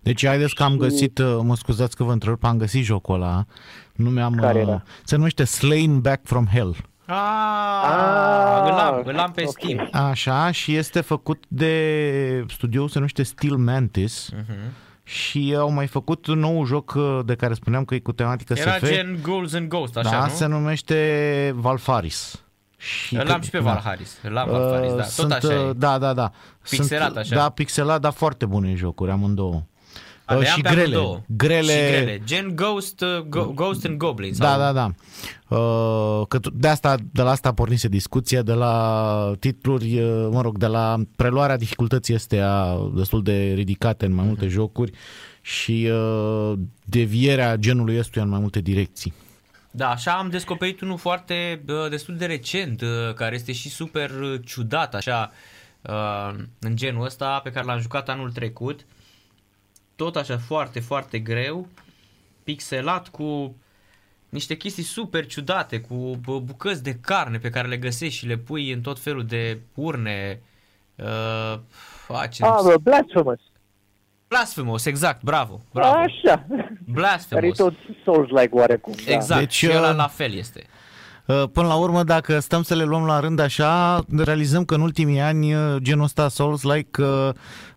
Deci haideți că am găsit, uh, mă scuzați că vă întrerup, am găsit jocul ăla. Nu mi-am... Care uh, era? Se numește Slain Back from Hell. Ah, îl am, îl am pe ok. Steam. Așa, și este făcut de studioul se numește Steel Mantis. Mhm. Și au mai făcut un nou joc uh, de care spuneam că e cu tematică Era SF. gen Ghouls and Ghost, așa, da, nu? se numește Valfaris. Și Îl că- am și pe da. Valharis. Îl am Valharis, da. Tot sunt, așa uh, e. Da, da, da. Pixelat sunt, așa. Da, pixelat, dar foarte bune jocuri, amândouă. A, Uh, le am și pe grele, amândouă. grele. Și grele. Gen Ghost, uh, Go- Ghost and Goblin. Da, sau- da, da. Uh, că tu- de asta, de la asta pornise discuția, de la titluri, uh, mă rog, de la preluarea dificultății astea destul de ridicate în mai multe jocuri și uh, devierea genului ăstuia în mai multe direcții. Da, așa am descoperit unul foarte uh, destul de recent, uh, care este și super uh, ciudat, așa, uh, în genul ăsta, pe care l-am jucat anul trecut. Tot așa foarte, foarte greu, pixelat cu niște chestii super ciudate, cu bă, bucăți de carne pe care le găsești și le pui în tot felul de urne. Uh, a, ce Ah, bă, Blasphemous. Blasphemous, exact, bravo, bravo. Așa. Care e Blasphemous. tot Souls-like oarecum. Da. Exact, Deci, și ăla uh, la fel este. Uh, Până la urmă, dacă stăm să le luăm la rând așa, realizăm că în ultimii ani uh, genul ăsta Souls-like uh,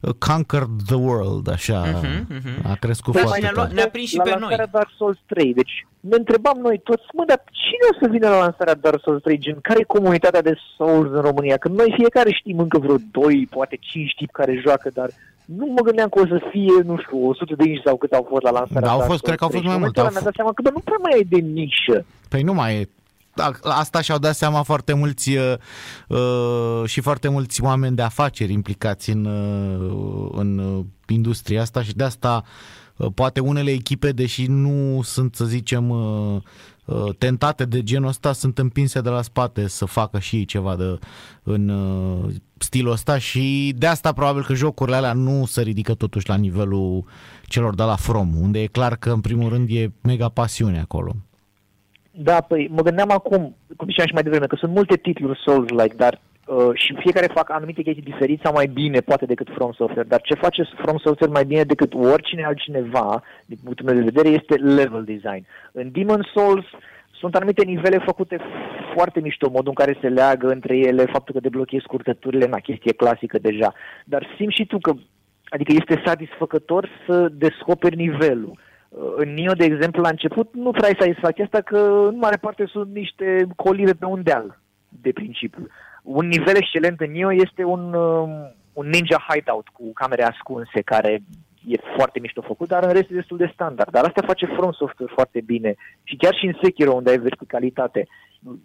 uh, conquered the world, așa, Mhm, mhm. a crescut Păi, foarte și ne-a luat- tare. ne-a prins și la pe lansarea noi. Dark Souls 3. Deci ne întrebam noi toți, mă, dar cine o să vină la lansarea Dark Souls 3? Gen, care e comunitatea de Souls în România? Că noi fiecare știm încă vreo 2, poate 5 tipi care joacă, dar nu mă gândeam că o să fie, nu știu, 100 de inci sau cât au fost la lansarea Da, au Dark fost, Souls cred că au 3. fost mai Și în multe, momentul au ăla mi-am dat seama că bă, nu prea mai e de nișă. Păi nu mai e. Da, Asta și-au dat seama foarte mulți uh, uh, și foarte mulți oameni de afaceri implicați în, uh, în uh, industria asta și de asta uh, poate unele echipe, deși nu sunt, să zicem, uh, uh, tentate de genul ăsta, sunt împinse de la spate să facă și ei ceva de, în uh, stilul ăsta și de asta probabil că jocurile alea nu se ridică totuși la nivelul celor de la From, unde e clar că în primul rând e mega pasiune acolo. Da, păi mă gândeam acum, cum ziceam și mai devreme, că sunt multe titluri Souls-like, dar uh, și fiecare fac anumite chestii diferite sau mai bine, poate, decât From Software, dar ce face From Software mai bine decât oricine altcineva, din punctul meu de vedere, este level design. În Demon Souls sunt anumite nivele făcute foarte mișto, modul în care se leagă între ele, faptul că deblochezi scurtăturile, na, chestie clasică deja. Dar simți și tu că, adică este satisfăcător să descoperi nivelul. Uh, În Nio, de exemplu, la început nu prea ai satisfacția asta că în mare parte sunt niște colire pe un deal, de principiu. Un nivel excelent în Nio este un, um, un ninja hideout cu camere ascunse, care e foarte mișto făcut, dar în rest e destul de standard. Dar asta face From Software foarte bine. Și chiar și în Sekiro, unde ai verticalitate,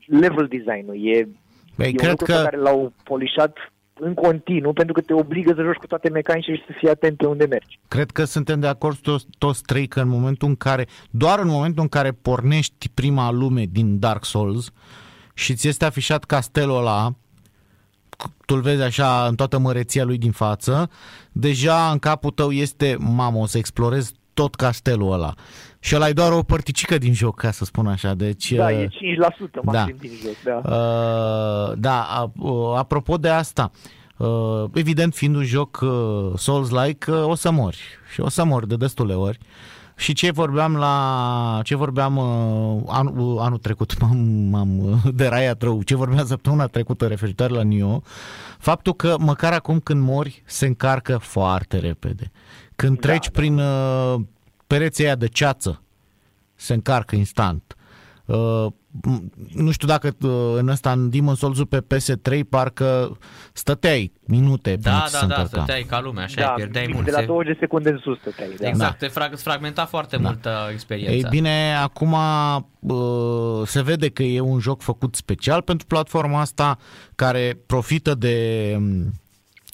level design-ul e, Băi, e un cred lucru că- pe care l-au polișat în continuu pentru că te obligă să joci cu toate mecanicile și să fii atent pe unde mergi. Cred că suntem de acord toți, toți trei că în momentul în care, doar în momentul în care pornești prima lume din Dark Souls și ți este afișat castelul ăla, tu îl vezi așa în toată măreția lui din față, deja în capul tău este, mamă, o să explorez tot castelul ăla. Și ăla e doar o părticică din joc, ca să spun așa. Deci, Da, uh, e 5% maxim din joc, da. Uh, da, a- uh, apropo de asta, uh, evident fiind un joc uh, Souls-like, uh, o să mori și o să mori de destule ori. Și ce vorbeam la ce vorbeam uh, anul, uh, anul trecut, m-am, m-am uh, deraiat rău, ce vorbeam săptămâna trecută referitor la Nio, faptul că măcar acum când mori se încarcă foarte repede. Când Da, treci da. prin uh, pereții aia de ceață, se încarcă instant. Uh, m- nu știu dacă uh, în ăsta, în Demon souls pe PS3, parcă stăteai minute până Da, ți da, se da, încărca. stăteai ca lumea, așa, da, îi pierdeai mult. de la Se- 20 de secunde în sus stăteai. Da. Exact, te frag, îți fragmenta foarte mult uh, experiența. Ei bine, acum uh, se vede că e un joc făcut special pentru platforma asta, care profită de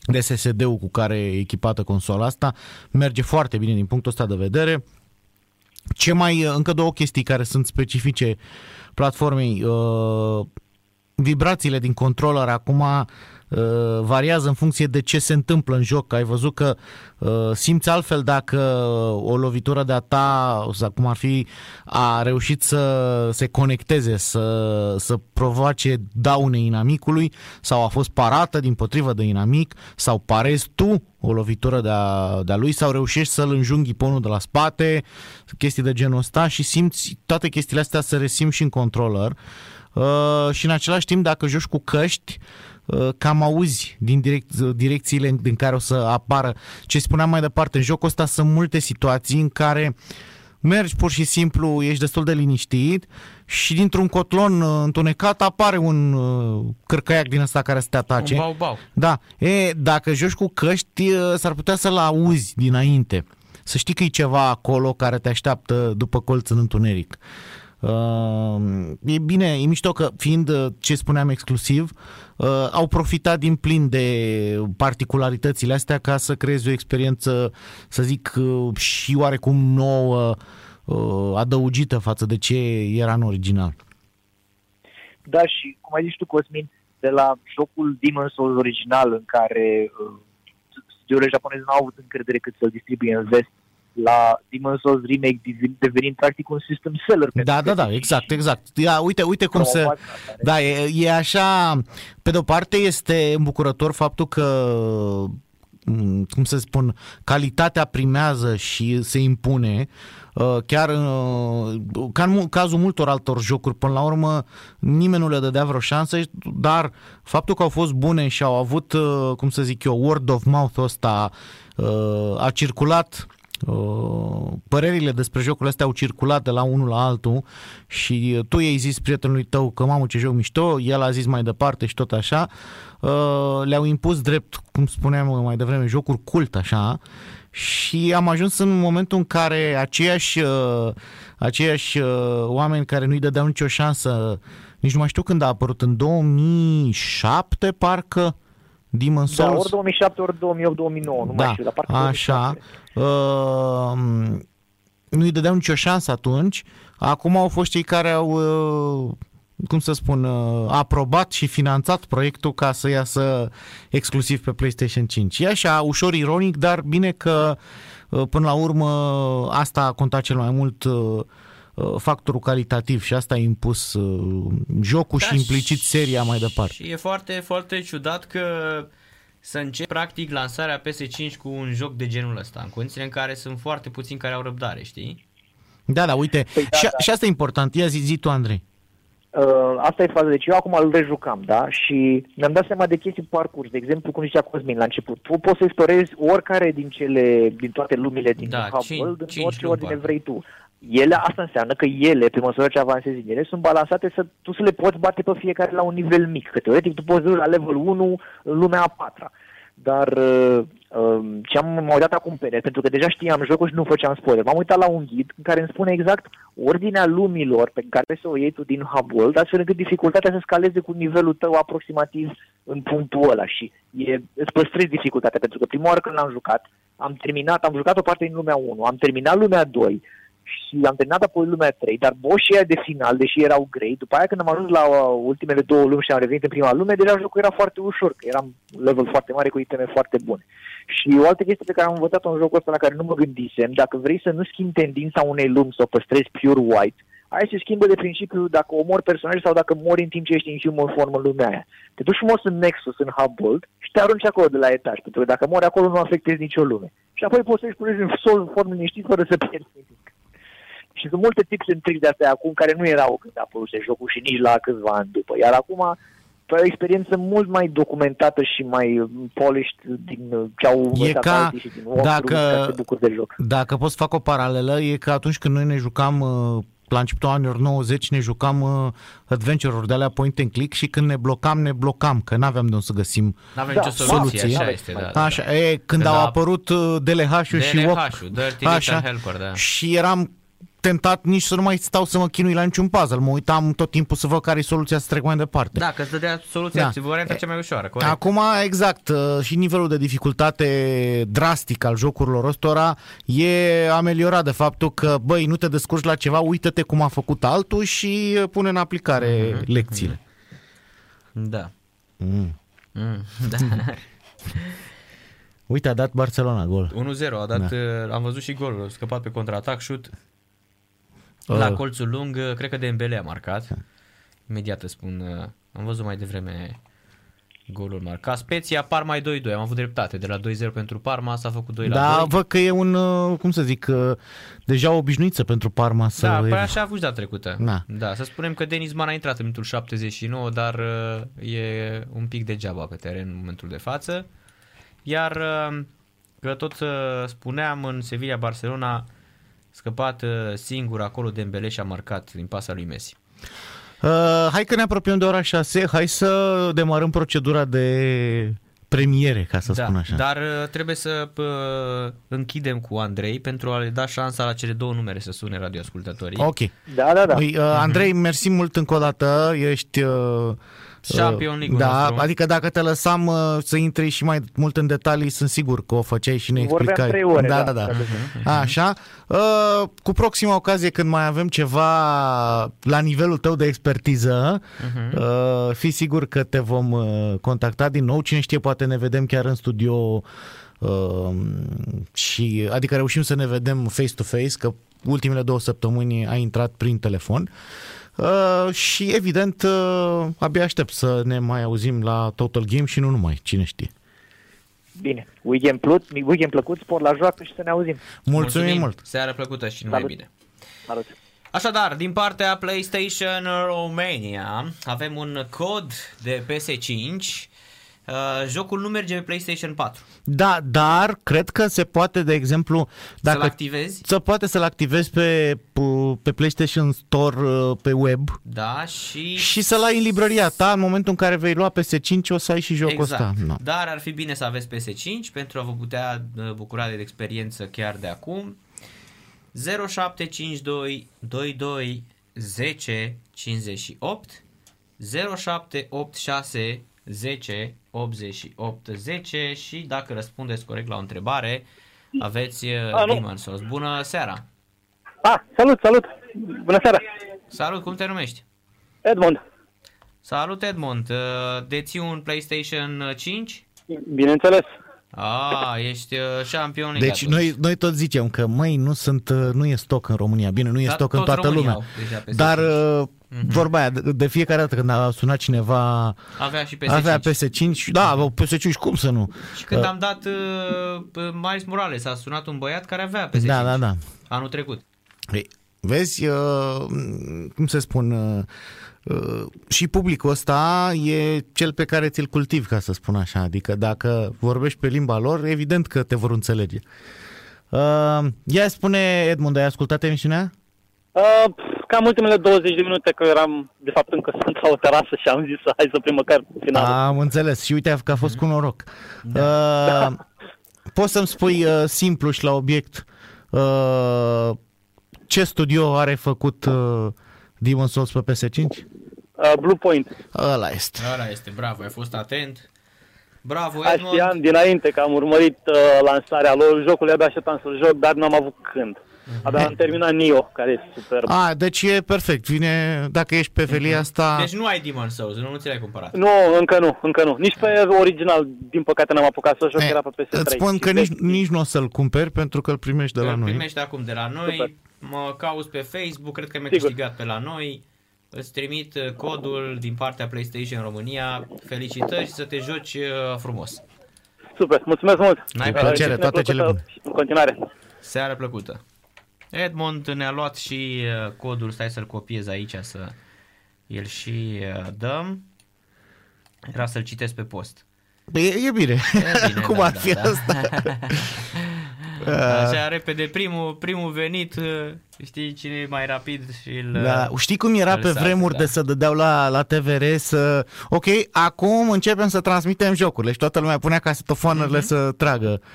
de SSD-ul cu care e echipată consola asta, merge foarte bine din punctul ăsta de vedere. Ce mai, încă două chestii care sunt specifice platformei, uh, vibrațiile din controller acum uh, variază în funcție de ce se întâmplă în joc. Ai văzut că uh, simți altfel dacă o lovitură de-a ta, sau cum ar fi, a reușit să se conecteze, să, să provoace daune inamicului sau a fost parată din potrivă de inamic sau parezi tu o lovitură de-a, de-a lui sau reușești să-l înjunghi ponul de la spate, chestii de genul ăsta și simți toate chestiile astea să resimți și în controller. Uh, și în același timp, dacă joci cu căști, uh, cam auzi din direct, direcțiile din care o să apară. Ce spuneam mai departe, în jocul ăsta sunt multe situații în care mergi pur și simplu, ești destul de liniștit și dintr-un cotlon uh, întunecat apare un uh, cârcăiac din ăsta care să te atace. Un bau-bau. Da, e, dacă joci cu căști, uh, s-ar putea să-l auzi dinainte. Să știi că e ceva acolo care te așteaptă după colț în întuneric. Uh, e bine, e mișto că fiind uh, ce spuneam exclusiv, uh, au profitat din plin de particularitățile astea ca să creeze o experiență, să zic, uh, și oarecum nouă, uh, adăugită față de ce era în original. Da, și cum ai zis tu, Cosmin, de la jocul Demon's Souls original, în care uh, studiourile japoneze nu au avut încredere cât să-l distribuie în vest, la Demon's Souls Remake devin- devenind practic un system seller. pentru Da, da, da, PC exact, și exact. Ia, uite, uite cum se... promovat asta, Da, e, e așa, pe de o parte este îmbucurător faptul că m, cum să spun, calitatea primează și se impune, uh, chiar uh, ca în mu- cazul multor altor jocuri, până la urmă nimeni nu le dădea vreo șansă, dar faptul că au fost bune și au avut, uh, cum să zic eu, word of mouth ăsta, uh, a circulat Uh, părerile despre jocurile astea au circulat de la unul la altul și uh, tu i-ai zis prietenului tău că mamă ce joc mișto, el a zis mai departe și tot așa, uh, le-au impus drept, cum spuneam mai devreme, jocuri cult așa și am ajuns în momentul în care aceiași, uh, aceiași uh, oameni care nu-i dădeau nicio șansă, nici nu mai știu când a apărut, în 2007 parcă, Demon's Da, Souls. ori 2007, ori 2008, 2009, nu mai Da, știu, dar parcă așa. 2007. Uh, nu-i dădeau nicio șansă atunci. Acum au fost cei care au, uh, cum să spun, uh, aprobat și finanțat proiectul ca să iasă exclusiv pe PlayStation 5. E așa, ușor ironic, dar bine că uh, până la urmă asta a contat cel mai mult uh, uh, factorul calitativ și asta a impus uh, jocul Da, și implicit seria mai departe. Și e foarte, foarte ciudat că să începi practic lansarea PS5 cu un joc de genul ăsta, în condițiile în care sunt foarte puțini care au răbdare, știi? Da, da, uite. Păi da, și, da. și asta e important. Ia zi, zi tu, Andrei. Uh, asta e faza. Deci eu acum îl rejucam, da? Și mi-am dat seama de chestii pe parcurs. De exemplu, cum zicea Cosmin la început, tu poți să explorezi oricare din cele, din toate lumile din Da, Hub cinci- World, în cinci orice lumi, ordine parcă. vrei tu. Ele, asta înseamnă că ele, pe măsură ce avansezi în ele, sunt balansate să tu să le poți bate pe fiecare la un nivel mic. Că teoretic tu poți duce la level 1 în lumea a patra. dar uh, um, ce am m-am uitat acum pe net, pentru că deja știam jocul și nu făceam spoiler. M-am uitat la un ghid în care îmi spune exact ordinea lumilor pe care să o iei tu din Hub World, astfel încât dificultatea să scaleze cu nivelul tău aproximativ în punctul ăla și e, îți păstrezi dificultatea, pentru că prima oară când l-am jucat, am terminat, am jucat o parte din lumea 1, am terminat lumea 2, și am terminat apoi lumea 3, dar boșii de final, deși erau grei, după aia când am ajuns la uh, ultimele două lumi și am revenit în prima lume, deja jocul era foarte ușor, că eram level foarte mare cu iteme foarte bune. Și o altă chestie pe care am învățat-o în jocul ăsta la care nu mă gândisem, dacă vrei să nu schimbi tendința unei lumi, să o păstrezi pure white, aia se schimbă de principiu dacă omori personaje sau dacă mori în timp ce ești în human form în lumea aia. Te duci frumos în Nexus, în Hubbold și te arunci acolo de la etaj, pentru că dacă mori acolo nu afectezi nicio lume. Și apoi poți să-și punești în sol form liniștit fără să pierzi nimic. Și sunt multe tips and tricks de astea acum care nu erau când a apărut jocul și nici la câțiva ani după. Iar acum pe o experiență mult mai documentată și mai polished din ce au E ca și din dacă, de joc. dacă pot să fac o paralelă, e că atunci când noi ne jucam uh, la începutul anilor 90 ne jucam uh, adventure-uri de alea point and click și când ne blocam, ne blocam, că n-aveam de unde să găsim N-avem da, nicio soluție, soluție. așa este. Da, da, așa, da. E, când, când au a... apărut uh, DLH-ul și DLH-ul, Dirty așa, Helper, da. și eram tentat nici să nu mai stau să mă chinui la niciun puzzle. Mă uitam tot timpul să văd care e soluția să trec mai departe. Da, că îți dădea soluția, da. varianta cea mai ușoară, corect. Acum, exact, uh, și nivelul de dificultate drastic al jocurilor ăstora e ameliorat de faptul că, băi, nu te descurci la ceva, uită-te cum a făcut altul și uh, pune în aplicare mm-hmm. lecțiile. Da. Mm. Mm, da. Uite, a dat Barcelona gol. 1-0, a dat, da. Uh, am văzut și golul, a scăpat pe contraatac, șut la uh. colțul lung, uh, cred că de Dembele a marcat. Imediat îți spun, uh, am văzut mai devreme golul marcat. Speția Parma 2-2, am avut dreptate. De la 2-0 pentru Parma s-a făcut 2 da, la 2. Da, văd că e un, cum să zic, deja o obișnuiță pentru Parma să... Da, păi așa a fost data trecută. Da. da, să spunem că Denis Man a intrat în minutul 79, dar e un pic degeaba pe teren în momentul de față. Iar că tot spuneam în Sevilla-Barcelona, scăpat uh, singur acolo de Dembele și a marcat din pasa lui Messi. Uh, hai că ne apropiem de ora 6, hai să demarăm procedura de premiere, ca să da, spun așa. Dar uh, trebuie să uh, închidem cu Andrei pentru a le da șansa la cele două numere să sune radioascultătorii. Ok. Da, da, da. Păi, uh, Andrei, mersi mult încă o dată, ești... Uh, Champion League Da, nostru. adică dacă te lăsam uh, să intri și mai mult în detalii, sunt sigur că o făceai și ne explicai. trei ore, da, da, da, da. Așa. Uh, cu proxima ocazie când mai avem ceva la nivelul tău de expertiză, uh-huh. uh, fi sigur că te vom uh, contacta din nou. Cine știe, poate ne vedem chiar în studio Uh, și adică reușim să ne vedem face-to-face, că ultimele două săptămâni a intrat prin telefon. Uh, și evident uh, abia aștept să ne mai auzim la Total Game și nu numai, cine știe. Bine, weekend, plut, weekend plăcut, sport la joacă și să ne auzim. Mulțumim, Mulțumim mult! Seară plăcută și numai Salut. bine! Salut! Așadar, din partea PlayStation Romania avem un cod de PS5 Uh, jocul nu merge pe PlayStation 4. Da, dar cred că se poate, de exemplu, dacă să-l activezi? Se poate să-l activezi pe, pe PlayStation Store uh, pe web. Da, și și să-l ai în librăria ta în momentul în care vei lua PS5 o să ai și jocul exact. ăsta. No. Dar ar fi bine să aveți PS5 pentru a vă putea uh, bucura de experiență chiar de acum. 0752 22 10 58 0786 10 88 10 și dacă răspundeți corect la o întrebare, aveți uh, Demon Souls. Bună seara! Ah, salut, salut! Bună seara! Salut, cum te numești? Edmond. Salut, Edmond! Uh, deții un PlayStation 5? Bineînțeles. Ah, ești uh, champion Deci atunci. noi, noi tot zicem că, măi, nu, sunt, nu e stoc în România. Bine, nu e da, stoc în toată lumea. Dar Mm-hmm. Vorba aia, de fiecare dată când a sunat cineva avea și PS5. Avea PS5, da, PS5 cum să nu? Și când uh, am dat uh, Miles Morales, a sunat un băiat care avea PS5. Da, da, da. Anul trecut. Hey, vezi, uh, cum se spun, uh, uh, și publicul ăsta e cel pe care ți-l cultivi, ca să spun așa. Adică dacă vorbești pe limba lor, evident că te vor înțelege. Uh, ia spune, Edmund, ai ascultat emisiunea? Uh, cam ultimele 20 de minute că eram, de fapt, încă sunt la o terasă și am zis hai să prim măcar finalul. Am înțeles și uite că a fost cu noroc. Da. Uh, poți să-mi spui uh, simplu și la obiect uh, ce studio are făcut uh, Demon Souls pe PS5? Uh, Blue Point. Ăla este. Ăla este, bravo, ai fost atent. Bravo, Aș Edmond. știam dinainte că am urmărit uh, lansarea lor, jocul abia așteptam să-l joc, dar n-am avut când. Abia am terminat Nio, care e superb. A, deci e perfect. Vine, dacă ești pe felia asta... Deci nu ai Demon Souls, nu, nu ți l-ai cumpărat. Nu, încă nu, încă nu. Nici pe original, din păcate, n-am apucat să joc, Eh, era pe PS3. Îți spun că Și nici, deci- nici nu o să-l cumperi pentru că îl primești de la Îl noi. primești acum de la noi, Super. mă cauți pe Facebook, cred că mi-a Sigur. câștigat pe la noi. Îți trimit uh, codul din partea PlayStation România. Felicitări și să te joci uh, frumos. Super, mulțumesc mult! N-ai Uh, plăcere, și toate cele neplăcută bune. În continuare. Seară plăcută. Edmond ne-a luat și uh, codul, stai să-l copiez aici să îl și uh, dăm. Era să-l citesc pe post. E, e bine. E bine, Cum da, ar da, fi da. asta? Așa, repede, primul, primul venit, uh, știi cine e mai rapid și îl... Da, știi cum era îl pe saltă, vremuri da. de să dădeau la, la TVR să... Ok, acum începem să transmitem jocurile și toată lumea punea casetofoanele Mhm. să tragă. Uh,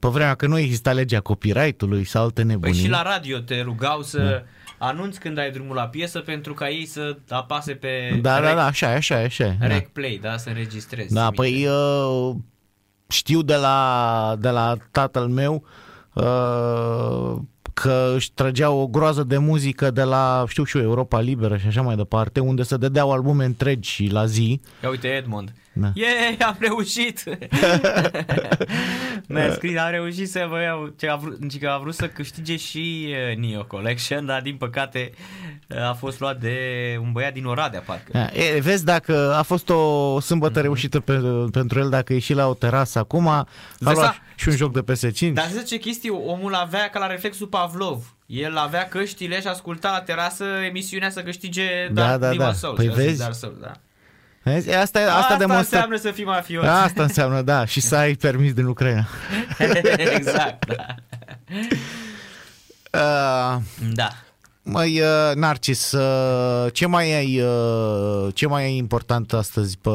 pe vremea că nu exista legea copyright-ului sau alte Păi nebunii. și la radio te rugau să anunți când ai drumul la piesă pentru ca ei să apase pe Da, rec, da, da, așa e, așa e, așa e. Da. rec play, da, să înregistrezi. Da, Zi păi minte. uh, știu de la, de la tatăl meu uh, că își trăgeau o groază de muzică de la, știu și eu, Europa Liberă și așa mai departe, unde se dădeau albume întregi și la zi. Ia uite Edmond. Da. Yeah, am reușit! Mi-a scris, am reușit să vă iau, ce a vrut, zic că a vrut să câștige și uh, Neo Collection, dar din păcate uh, a fost luat de un băiat din Oradea, parcă. Da, E, vezi dacă a fost o sâmbătă reușită pe, pentru el dacă e și la o terasă acum, a Dai luat seama? și un joc de PS5. Dar să ce chestie, omul avea ca la reflexul Pavlov. El avea căștile și asculta la terasă emisiunea să câștige Da, Dark da, Demon da. Souls. Păi Și a zis vezi? Dark Souls, da. Vezi? Asta, asta, Asta demonstrează... înseamnă să fii mafios. Asta înseamnă, da, și să ai permis din Ucraina. exact, da. Uh, Da. Măi, uh, Narcis, uh, ce mai ai, uh, ce mai ai important astăzi pe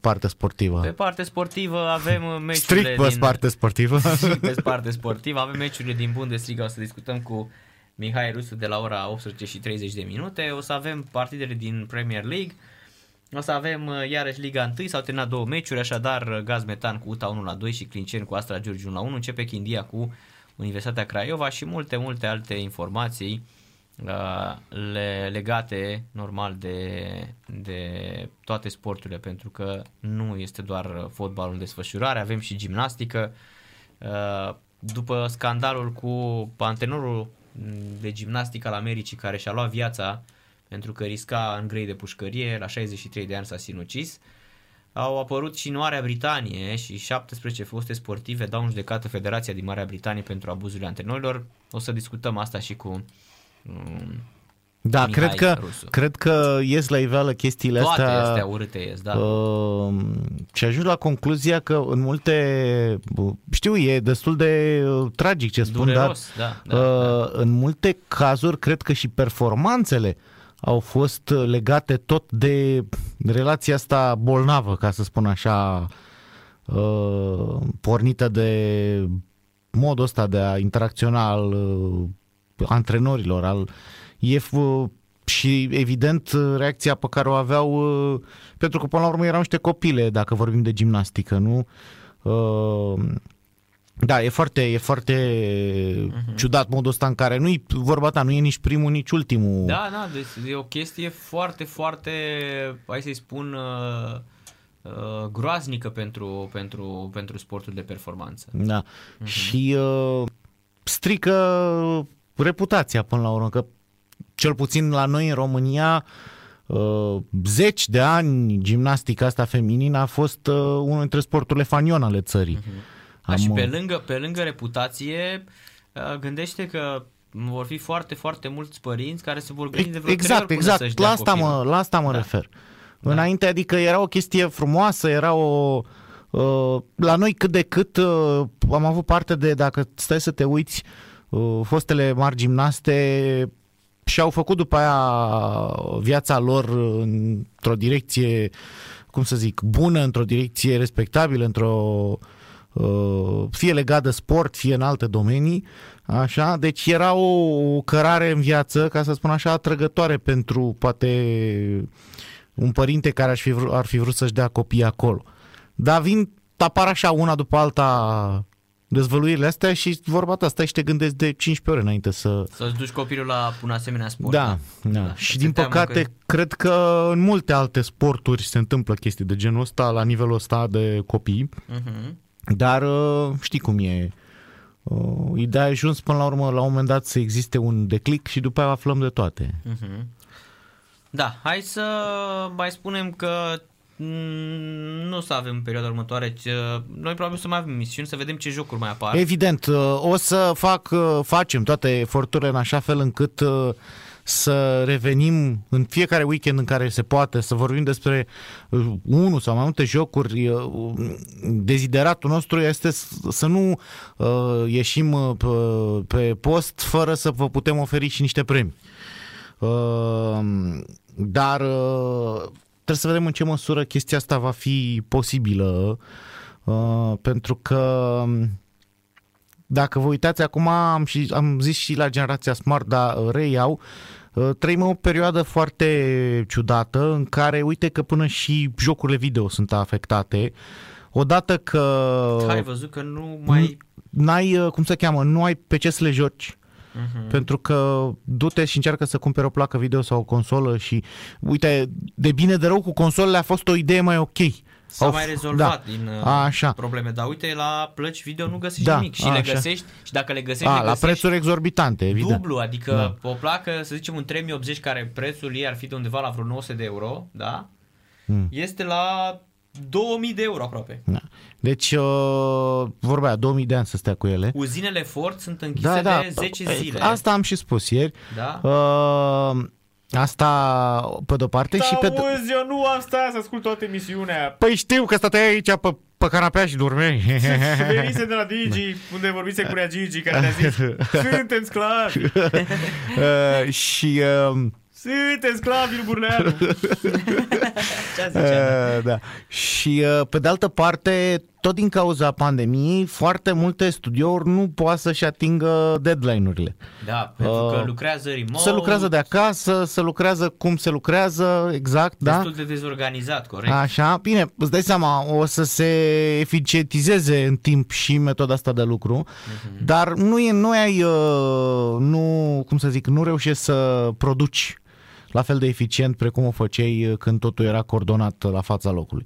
partea sportivă? Pe parte sportivă avem uh, meciurile Strict pe din... partea sportivă. pe parte sportivă avem meciurile din Bundesliga, o să discutăm cu Mihai Rusu de la ora 18 și 30 de minute. O să avem partidele din Premier League. O să avem uh, iarăși Liga 1, s-au terminat două meciuri, așadar uh, Gaz Metan cu UTA 1 la 2 și Clinceni cu Astra Giurgiu 1 la 1. Începe Chindia cu Universitatea Craiova și multe, multe alte informații uh, le, legate normal de, de toate sporturile pentru că nu este doar uh, fotbalul în desfășurare, avem și gimnastică. Uh, După scandalul cu antrenorul de gimnastică al Americii care și-a luat viața pentru că risca în grei de pușcărie, la 63 de ani s-a sinucis, au apărut și în Marea Britanie și 17 foste sportive dau în judecată Federația din Marea Britanie pentru abuzurile antrenorilor. O să discutăm asta și cu um, Da, Mihai cred că, Rusu. cred că ies la iveală chestiile toate astea. astea urâte ies, da. Uh, și ajung la concluzia că în multe, știu, e destul de uh, tragic ce spun, Dureros, dar da, da, uh, în multe cazuri cred că și performanțele au fost legate tot de relația asta bolnavă, ca să spun așa, uh, pornită de modul ăsta de a interacționa al uh, antrenorilor, al e f- și evident reacția pe care o aveau uh, pentru că până la urmă erau niște copile dacă vorbim de gimnastică, nu? Uh, Da, e foarte, e foarte uh-huh. ciudat modul ăsta în care nu-i vorba ta, nu e nici primul, nici ultimul. Da, da, deci e o chestie foarte, foarte, hai să-i spun, uh, uh, groaznică pentru, pentru, pentru sportul de performanță. Da. Uh-huh. Și uh, strică reputația până la urmă, că cel puțin la noi în România uh, zeci de ani gimnastica asta feminină a fost uh, unul dintre sporturile fanion ale țării. Uh-huh. Da, și pe lângă, pe lângă reputație, uh, gândește că vor fi foarte, foarte mulți părinți care se vor gândi de vreo Exact, trei ori până exact. să-și La dea asta, copilul. mă, la asta mă Da. refer. Da. Înainte, adică era o chestie frumoasă, era o... Uh, la noi cât de cât uh, am avut parte de, dacă stai să te uiți, uh, fostele mari gimnaste și-au făcut după aia viața lor într-o direcție, cum să zic, bună, într-o direcție respectabilă, într-o uh, fie legat de sport, fie în alte domenii, așa, deci era o cărare în viață, ca să spun așa, atrăgătoare pentru poate un părinte care ar fi, vrut, ar fi vrut să-și dea copii acolo. Dar vin, apar așa una după alta dezvăluirile astea și vorba ta, stai și te gândești de 15 ore înainte să... Să-ți duci copilul la un asemenea sport. Da, da. da. Și din păcate, că... cred că în multe alte sporturi se întâmplă chestii de genul ăsta, la nivelul ăsta de copii. Uh-huh. Dar uh, știi cum e. Uh, ideea a ajuns până la urmă, la un moment dat, să existe un declic și după aia aflăm de toate. Uh-huh. Da, hai să mai spunem că Mm, nu o să avem în perioada următoare. Uh, noi probabil să mai avem misiuni, să vedem ce jocuri mai apar. Evident, uh, o să fac, uh, facem toate eforturile în așa fel încât să revenim în fiecare weekend în care se poate, să vorbim despre unul sau mai multe jocuri. Dezideratul nostru este să nu ieșim pe post fără să vă putem oferi și niște premii. Dar trebuie să vedem în ce măsură chestia asta va fi posibilă, uh, pentru că um, dacă vă uitați acum, am, și, am zis și la generația Smart, dar reiau, uh, trăim o perioadă foarte ciudată în care, uite că până și jocurile video sunt afectate. Odată că... Ai văzut că nu mai... N-ai, uh, cum se cheamă, nu ai pe ce să le joci Uh-huh. Pentru că du-te și încearcă să cumperi o placă video sau o consolă și uite, de bine de rău cu consolele a fost o idee mai ok. S-a Au, mai rezolvat da, din uh, așa. probleme, dar uite, la plăci video nu găsești da, nimic și așa. le găsești și dacă le găsești, a, le găsești la prețuri exorbitante, evident. Dublu, adică da. o placă, să zicem un 3080 care prețul ei ar fi de undeva la vreo 900 de euro, da? Hmm. Este la 2000 de euro aproape. Da. Deci, uh, vorba aia, 2000 de ani să stea cu ele. Uzinele Ford sunt închise da, da, de 10 păi, zile. Asta am și spus ieri. Da. Uh, Asta pe de-o parte da, și pe... Auzi, eu nu am stat să ascult toată emisiunea. Păi știu că stăteai aici pe, pe canapea și dormeai. Venise de la Digi, da. unde vorbise cu Rea Gigi, care ne-a zis, suntem sclavi. uh, și... Uh, sunteți sclavi, Burleanu! Ce uh, da. Și uh, pe de altă parte, tot din cauza pandemiei, foarte multe studiouri nu poate să-și atingă deadline-urile. Da, pentru uh, că lucrează remote. Se lucrează de acasă, se lucrează cum se lucrează, exact, Destul da? Destul de dezorganizat, corect. Așa, bine, îți dai seama, o să se eficientizeze în timp și metoda asta de lucru, uh-huh. dar nu e, nu ai, uh, nu, cum să zic, nu reușești să produci la fel de eficient precum o făceai uh, când totul era coordonat la fața locului.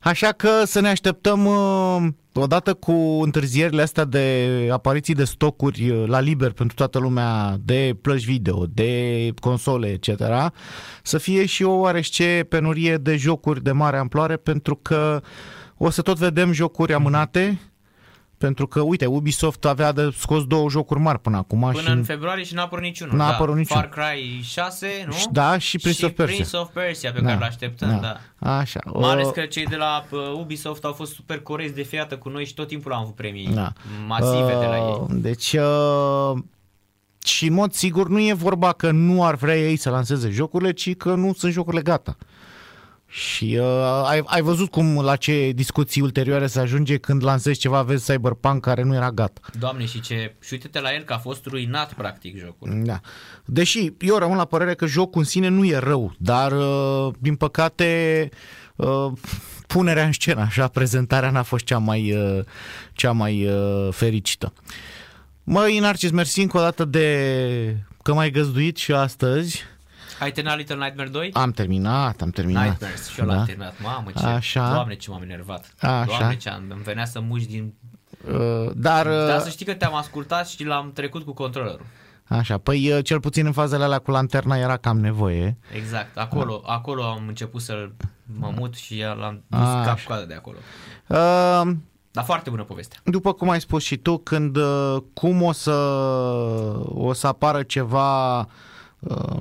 Așa că să ne așteptăm uh, odată cu întârzierile astea de apariții de stocuri uh, la liber pentru toată lumea de plăci video, de console, etc. Să fie și o oarește penurie de jocuri de mare amploare pentru că o să tot vedem jocuri amânate pentru că, uite, Ubisoft avea de scos două jocuri mari până acum. Până și în februarie și n-a apărut niciunul. N-a da. apărut niciunul. Far Cry 6, nu? Da, și Prince și of Persia. Prince of Persia pe da. care l-așteptăm, da. da. Așa. Mai ales că cei de la uh, Ubisoft au fost super corecți de fiată cu noi și tot timpul am avut premii da. masive uh, de la ei. Deci... Uh... Și în mod sigur nu e vorba că nu ar vrea ei să lanseze jocurile, ci că nu sunt jocurile gata. Și uh, ai, ai văzut cum la ce discuții ulterioare se ajunge când lansezi ceva, vezi Cyberpunk care nu era gata. Doamne, și ce și uite-te la el că a fost ruinat practic jocul. Da. Deși eu rămân la părere că jocul în sine nu e rău, dar uh, din păcate uh, punerea în scenă, așa, prezentarea n-a fost cea mai, uh, cea mai uh, fericită. Măi, Narcis, mersi încă o dată de că m-ai găzduit și astăzi. Ai terminat Little Nightmare 2? Am terminat, am terminat. Nightmares și eu da? l-am terminat. Mamă, ce, Așa. doamne ce m-am enervat. Așa. Doamne ce am, îmi venea să muși din... Uh, dar... Uh... Dar să știi că te-am ascultat și l-am trecut cu controllerul. Așa, păi uh, cel puțin în fazele alea cu lanterna era cam nevoie. Exact, acolo, da. acolo am început să mă mut și l-am dus cap coadă de acolo. Uh, dar foarte bună poveste. După cum ai spus și tu, când uh, cum o să o să apară ceva Uh,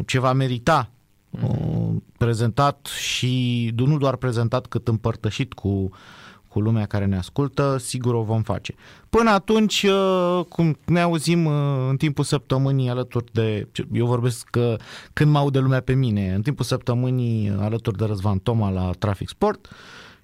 ce va merita uh, prezentat și nu doar prezentat cât împărtășit cu, cu cu lumea care ne ascultă, sigur o vom face. Până atunci, uh, cum ne auzim uh, în timpul săptămânii alături de, eu vorbesc că când mă aude lumea pe mine, în timpul săptămânii alături de Răzvan Toma la Traffic Sport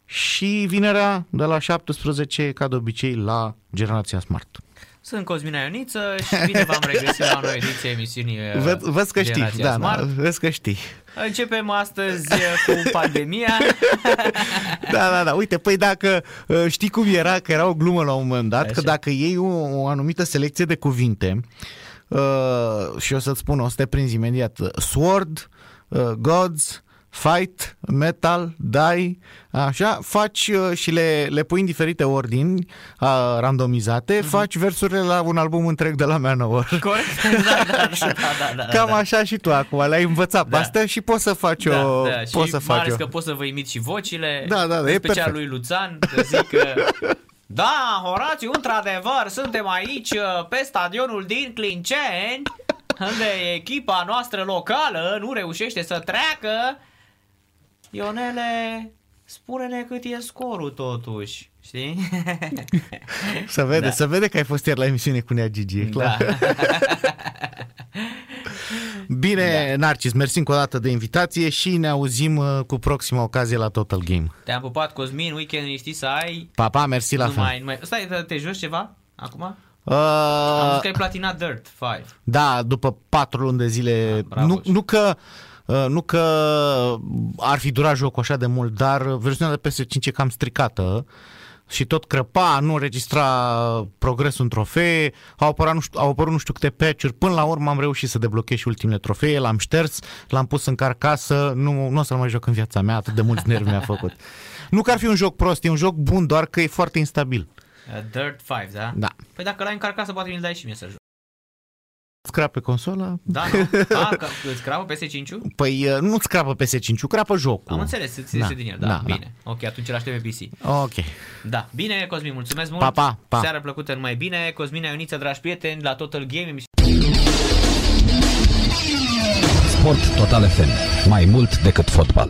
și vinerea de la 17, ca de obicei, la Generația Smart. Sunt Cosmina Ioniță și bine v-am regăsit la o nouă ediție emisiunii Vă, văd că știi, Generația da, da, Smart. vezi că știi. Începem astăzi cu pandemia. Da, da, da. Uite, păi dacă uh, știi cum era, că era o glumă la un moment dat, Așa. că dacă iei o, o anumită selecție de cuvinte uh, și o să-ți spun, o să te prinzi imediat, sword, uh, gods, fight, metal, die, așa, faci uh, și le, le pui în diferite ordini uh, randomizate, Mhm. faci versurile la un album întreg de la Manowar. Corect? Da, da, da, da, da, da, Cam da. așa și tu acum, le-ai învățat Da. pe astea și poți să faci Da, o... da, și poți să mai faci ales o... că pot să vă imit și vocile. Da, da, da, în e special perfect. lui Luțan, să zic că... Da, Horațiu, într-adevăr, suntem aici uh, pe stadionul din Clinceni, unde echipa noastră locală nu reușește să treacă. Ionele, spune-ne cât e scorul totuși, știi? Să vede, Da. să vede că ai fost ieri la emisiune cu Nea Gigi, e clar. Da. Bine, da. Narcis, mersi încă o dată de invitație și ne auzim uh, cu proxima ocazie la Total Game. Te-am pupat, Cosmin, weekend liniștit să ai. Pa, pa, mersi la nu fel. mai, nu mai... Stai, te, te joci ceva acum? Am văzut Uh, că ai platinat Dirt 5. da, după patru luni de zile, Ah, bravo. nu, nu că uh, nu că ar fi durat jocul așa de mult, dar versiunea de PS5 e cam stricată și tot crăpa, nu registra progresul în trofee, au apărut nu știu, au apărut nu știu câte patch-uri, până la urmă am reușit să deblochez și ultimele trofee, l-am șters, l-am pus în carcasă, nu, nu o să-l mai joc în viața mea, atât de mulți nervi mi-a făcut. Nu că ar fi un joc prost, e un joc bun, doar că e foarte instabil. Uh, Dirt 5, da? Da. Păi dacă l-ai în carcasă, poate mi-l dai și mie să joc. Scrap pe consolă? Da, nu? A, că îți crapă PS5-ul? Păi uh, nu-ți crapă PS5, crapă jocul. Am înțeles, îți Da, iese din el, da, da, bine. Ok, atunci îl aștept pe PC. Ok. Da, bine, Cosmin, mulțumesc mult. Pa, pa, pa. Seară plăcută, numai bine. Cosmin Ioniță, dragi prieteni, la Total Game, emisiune Sport Total FM. Mai mult decât fotbal.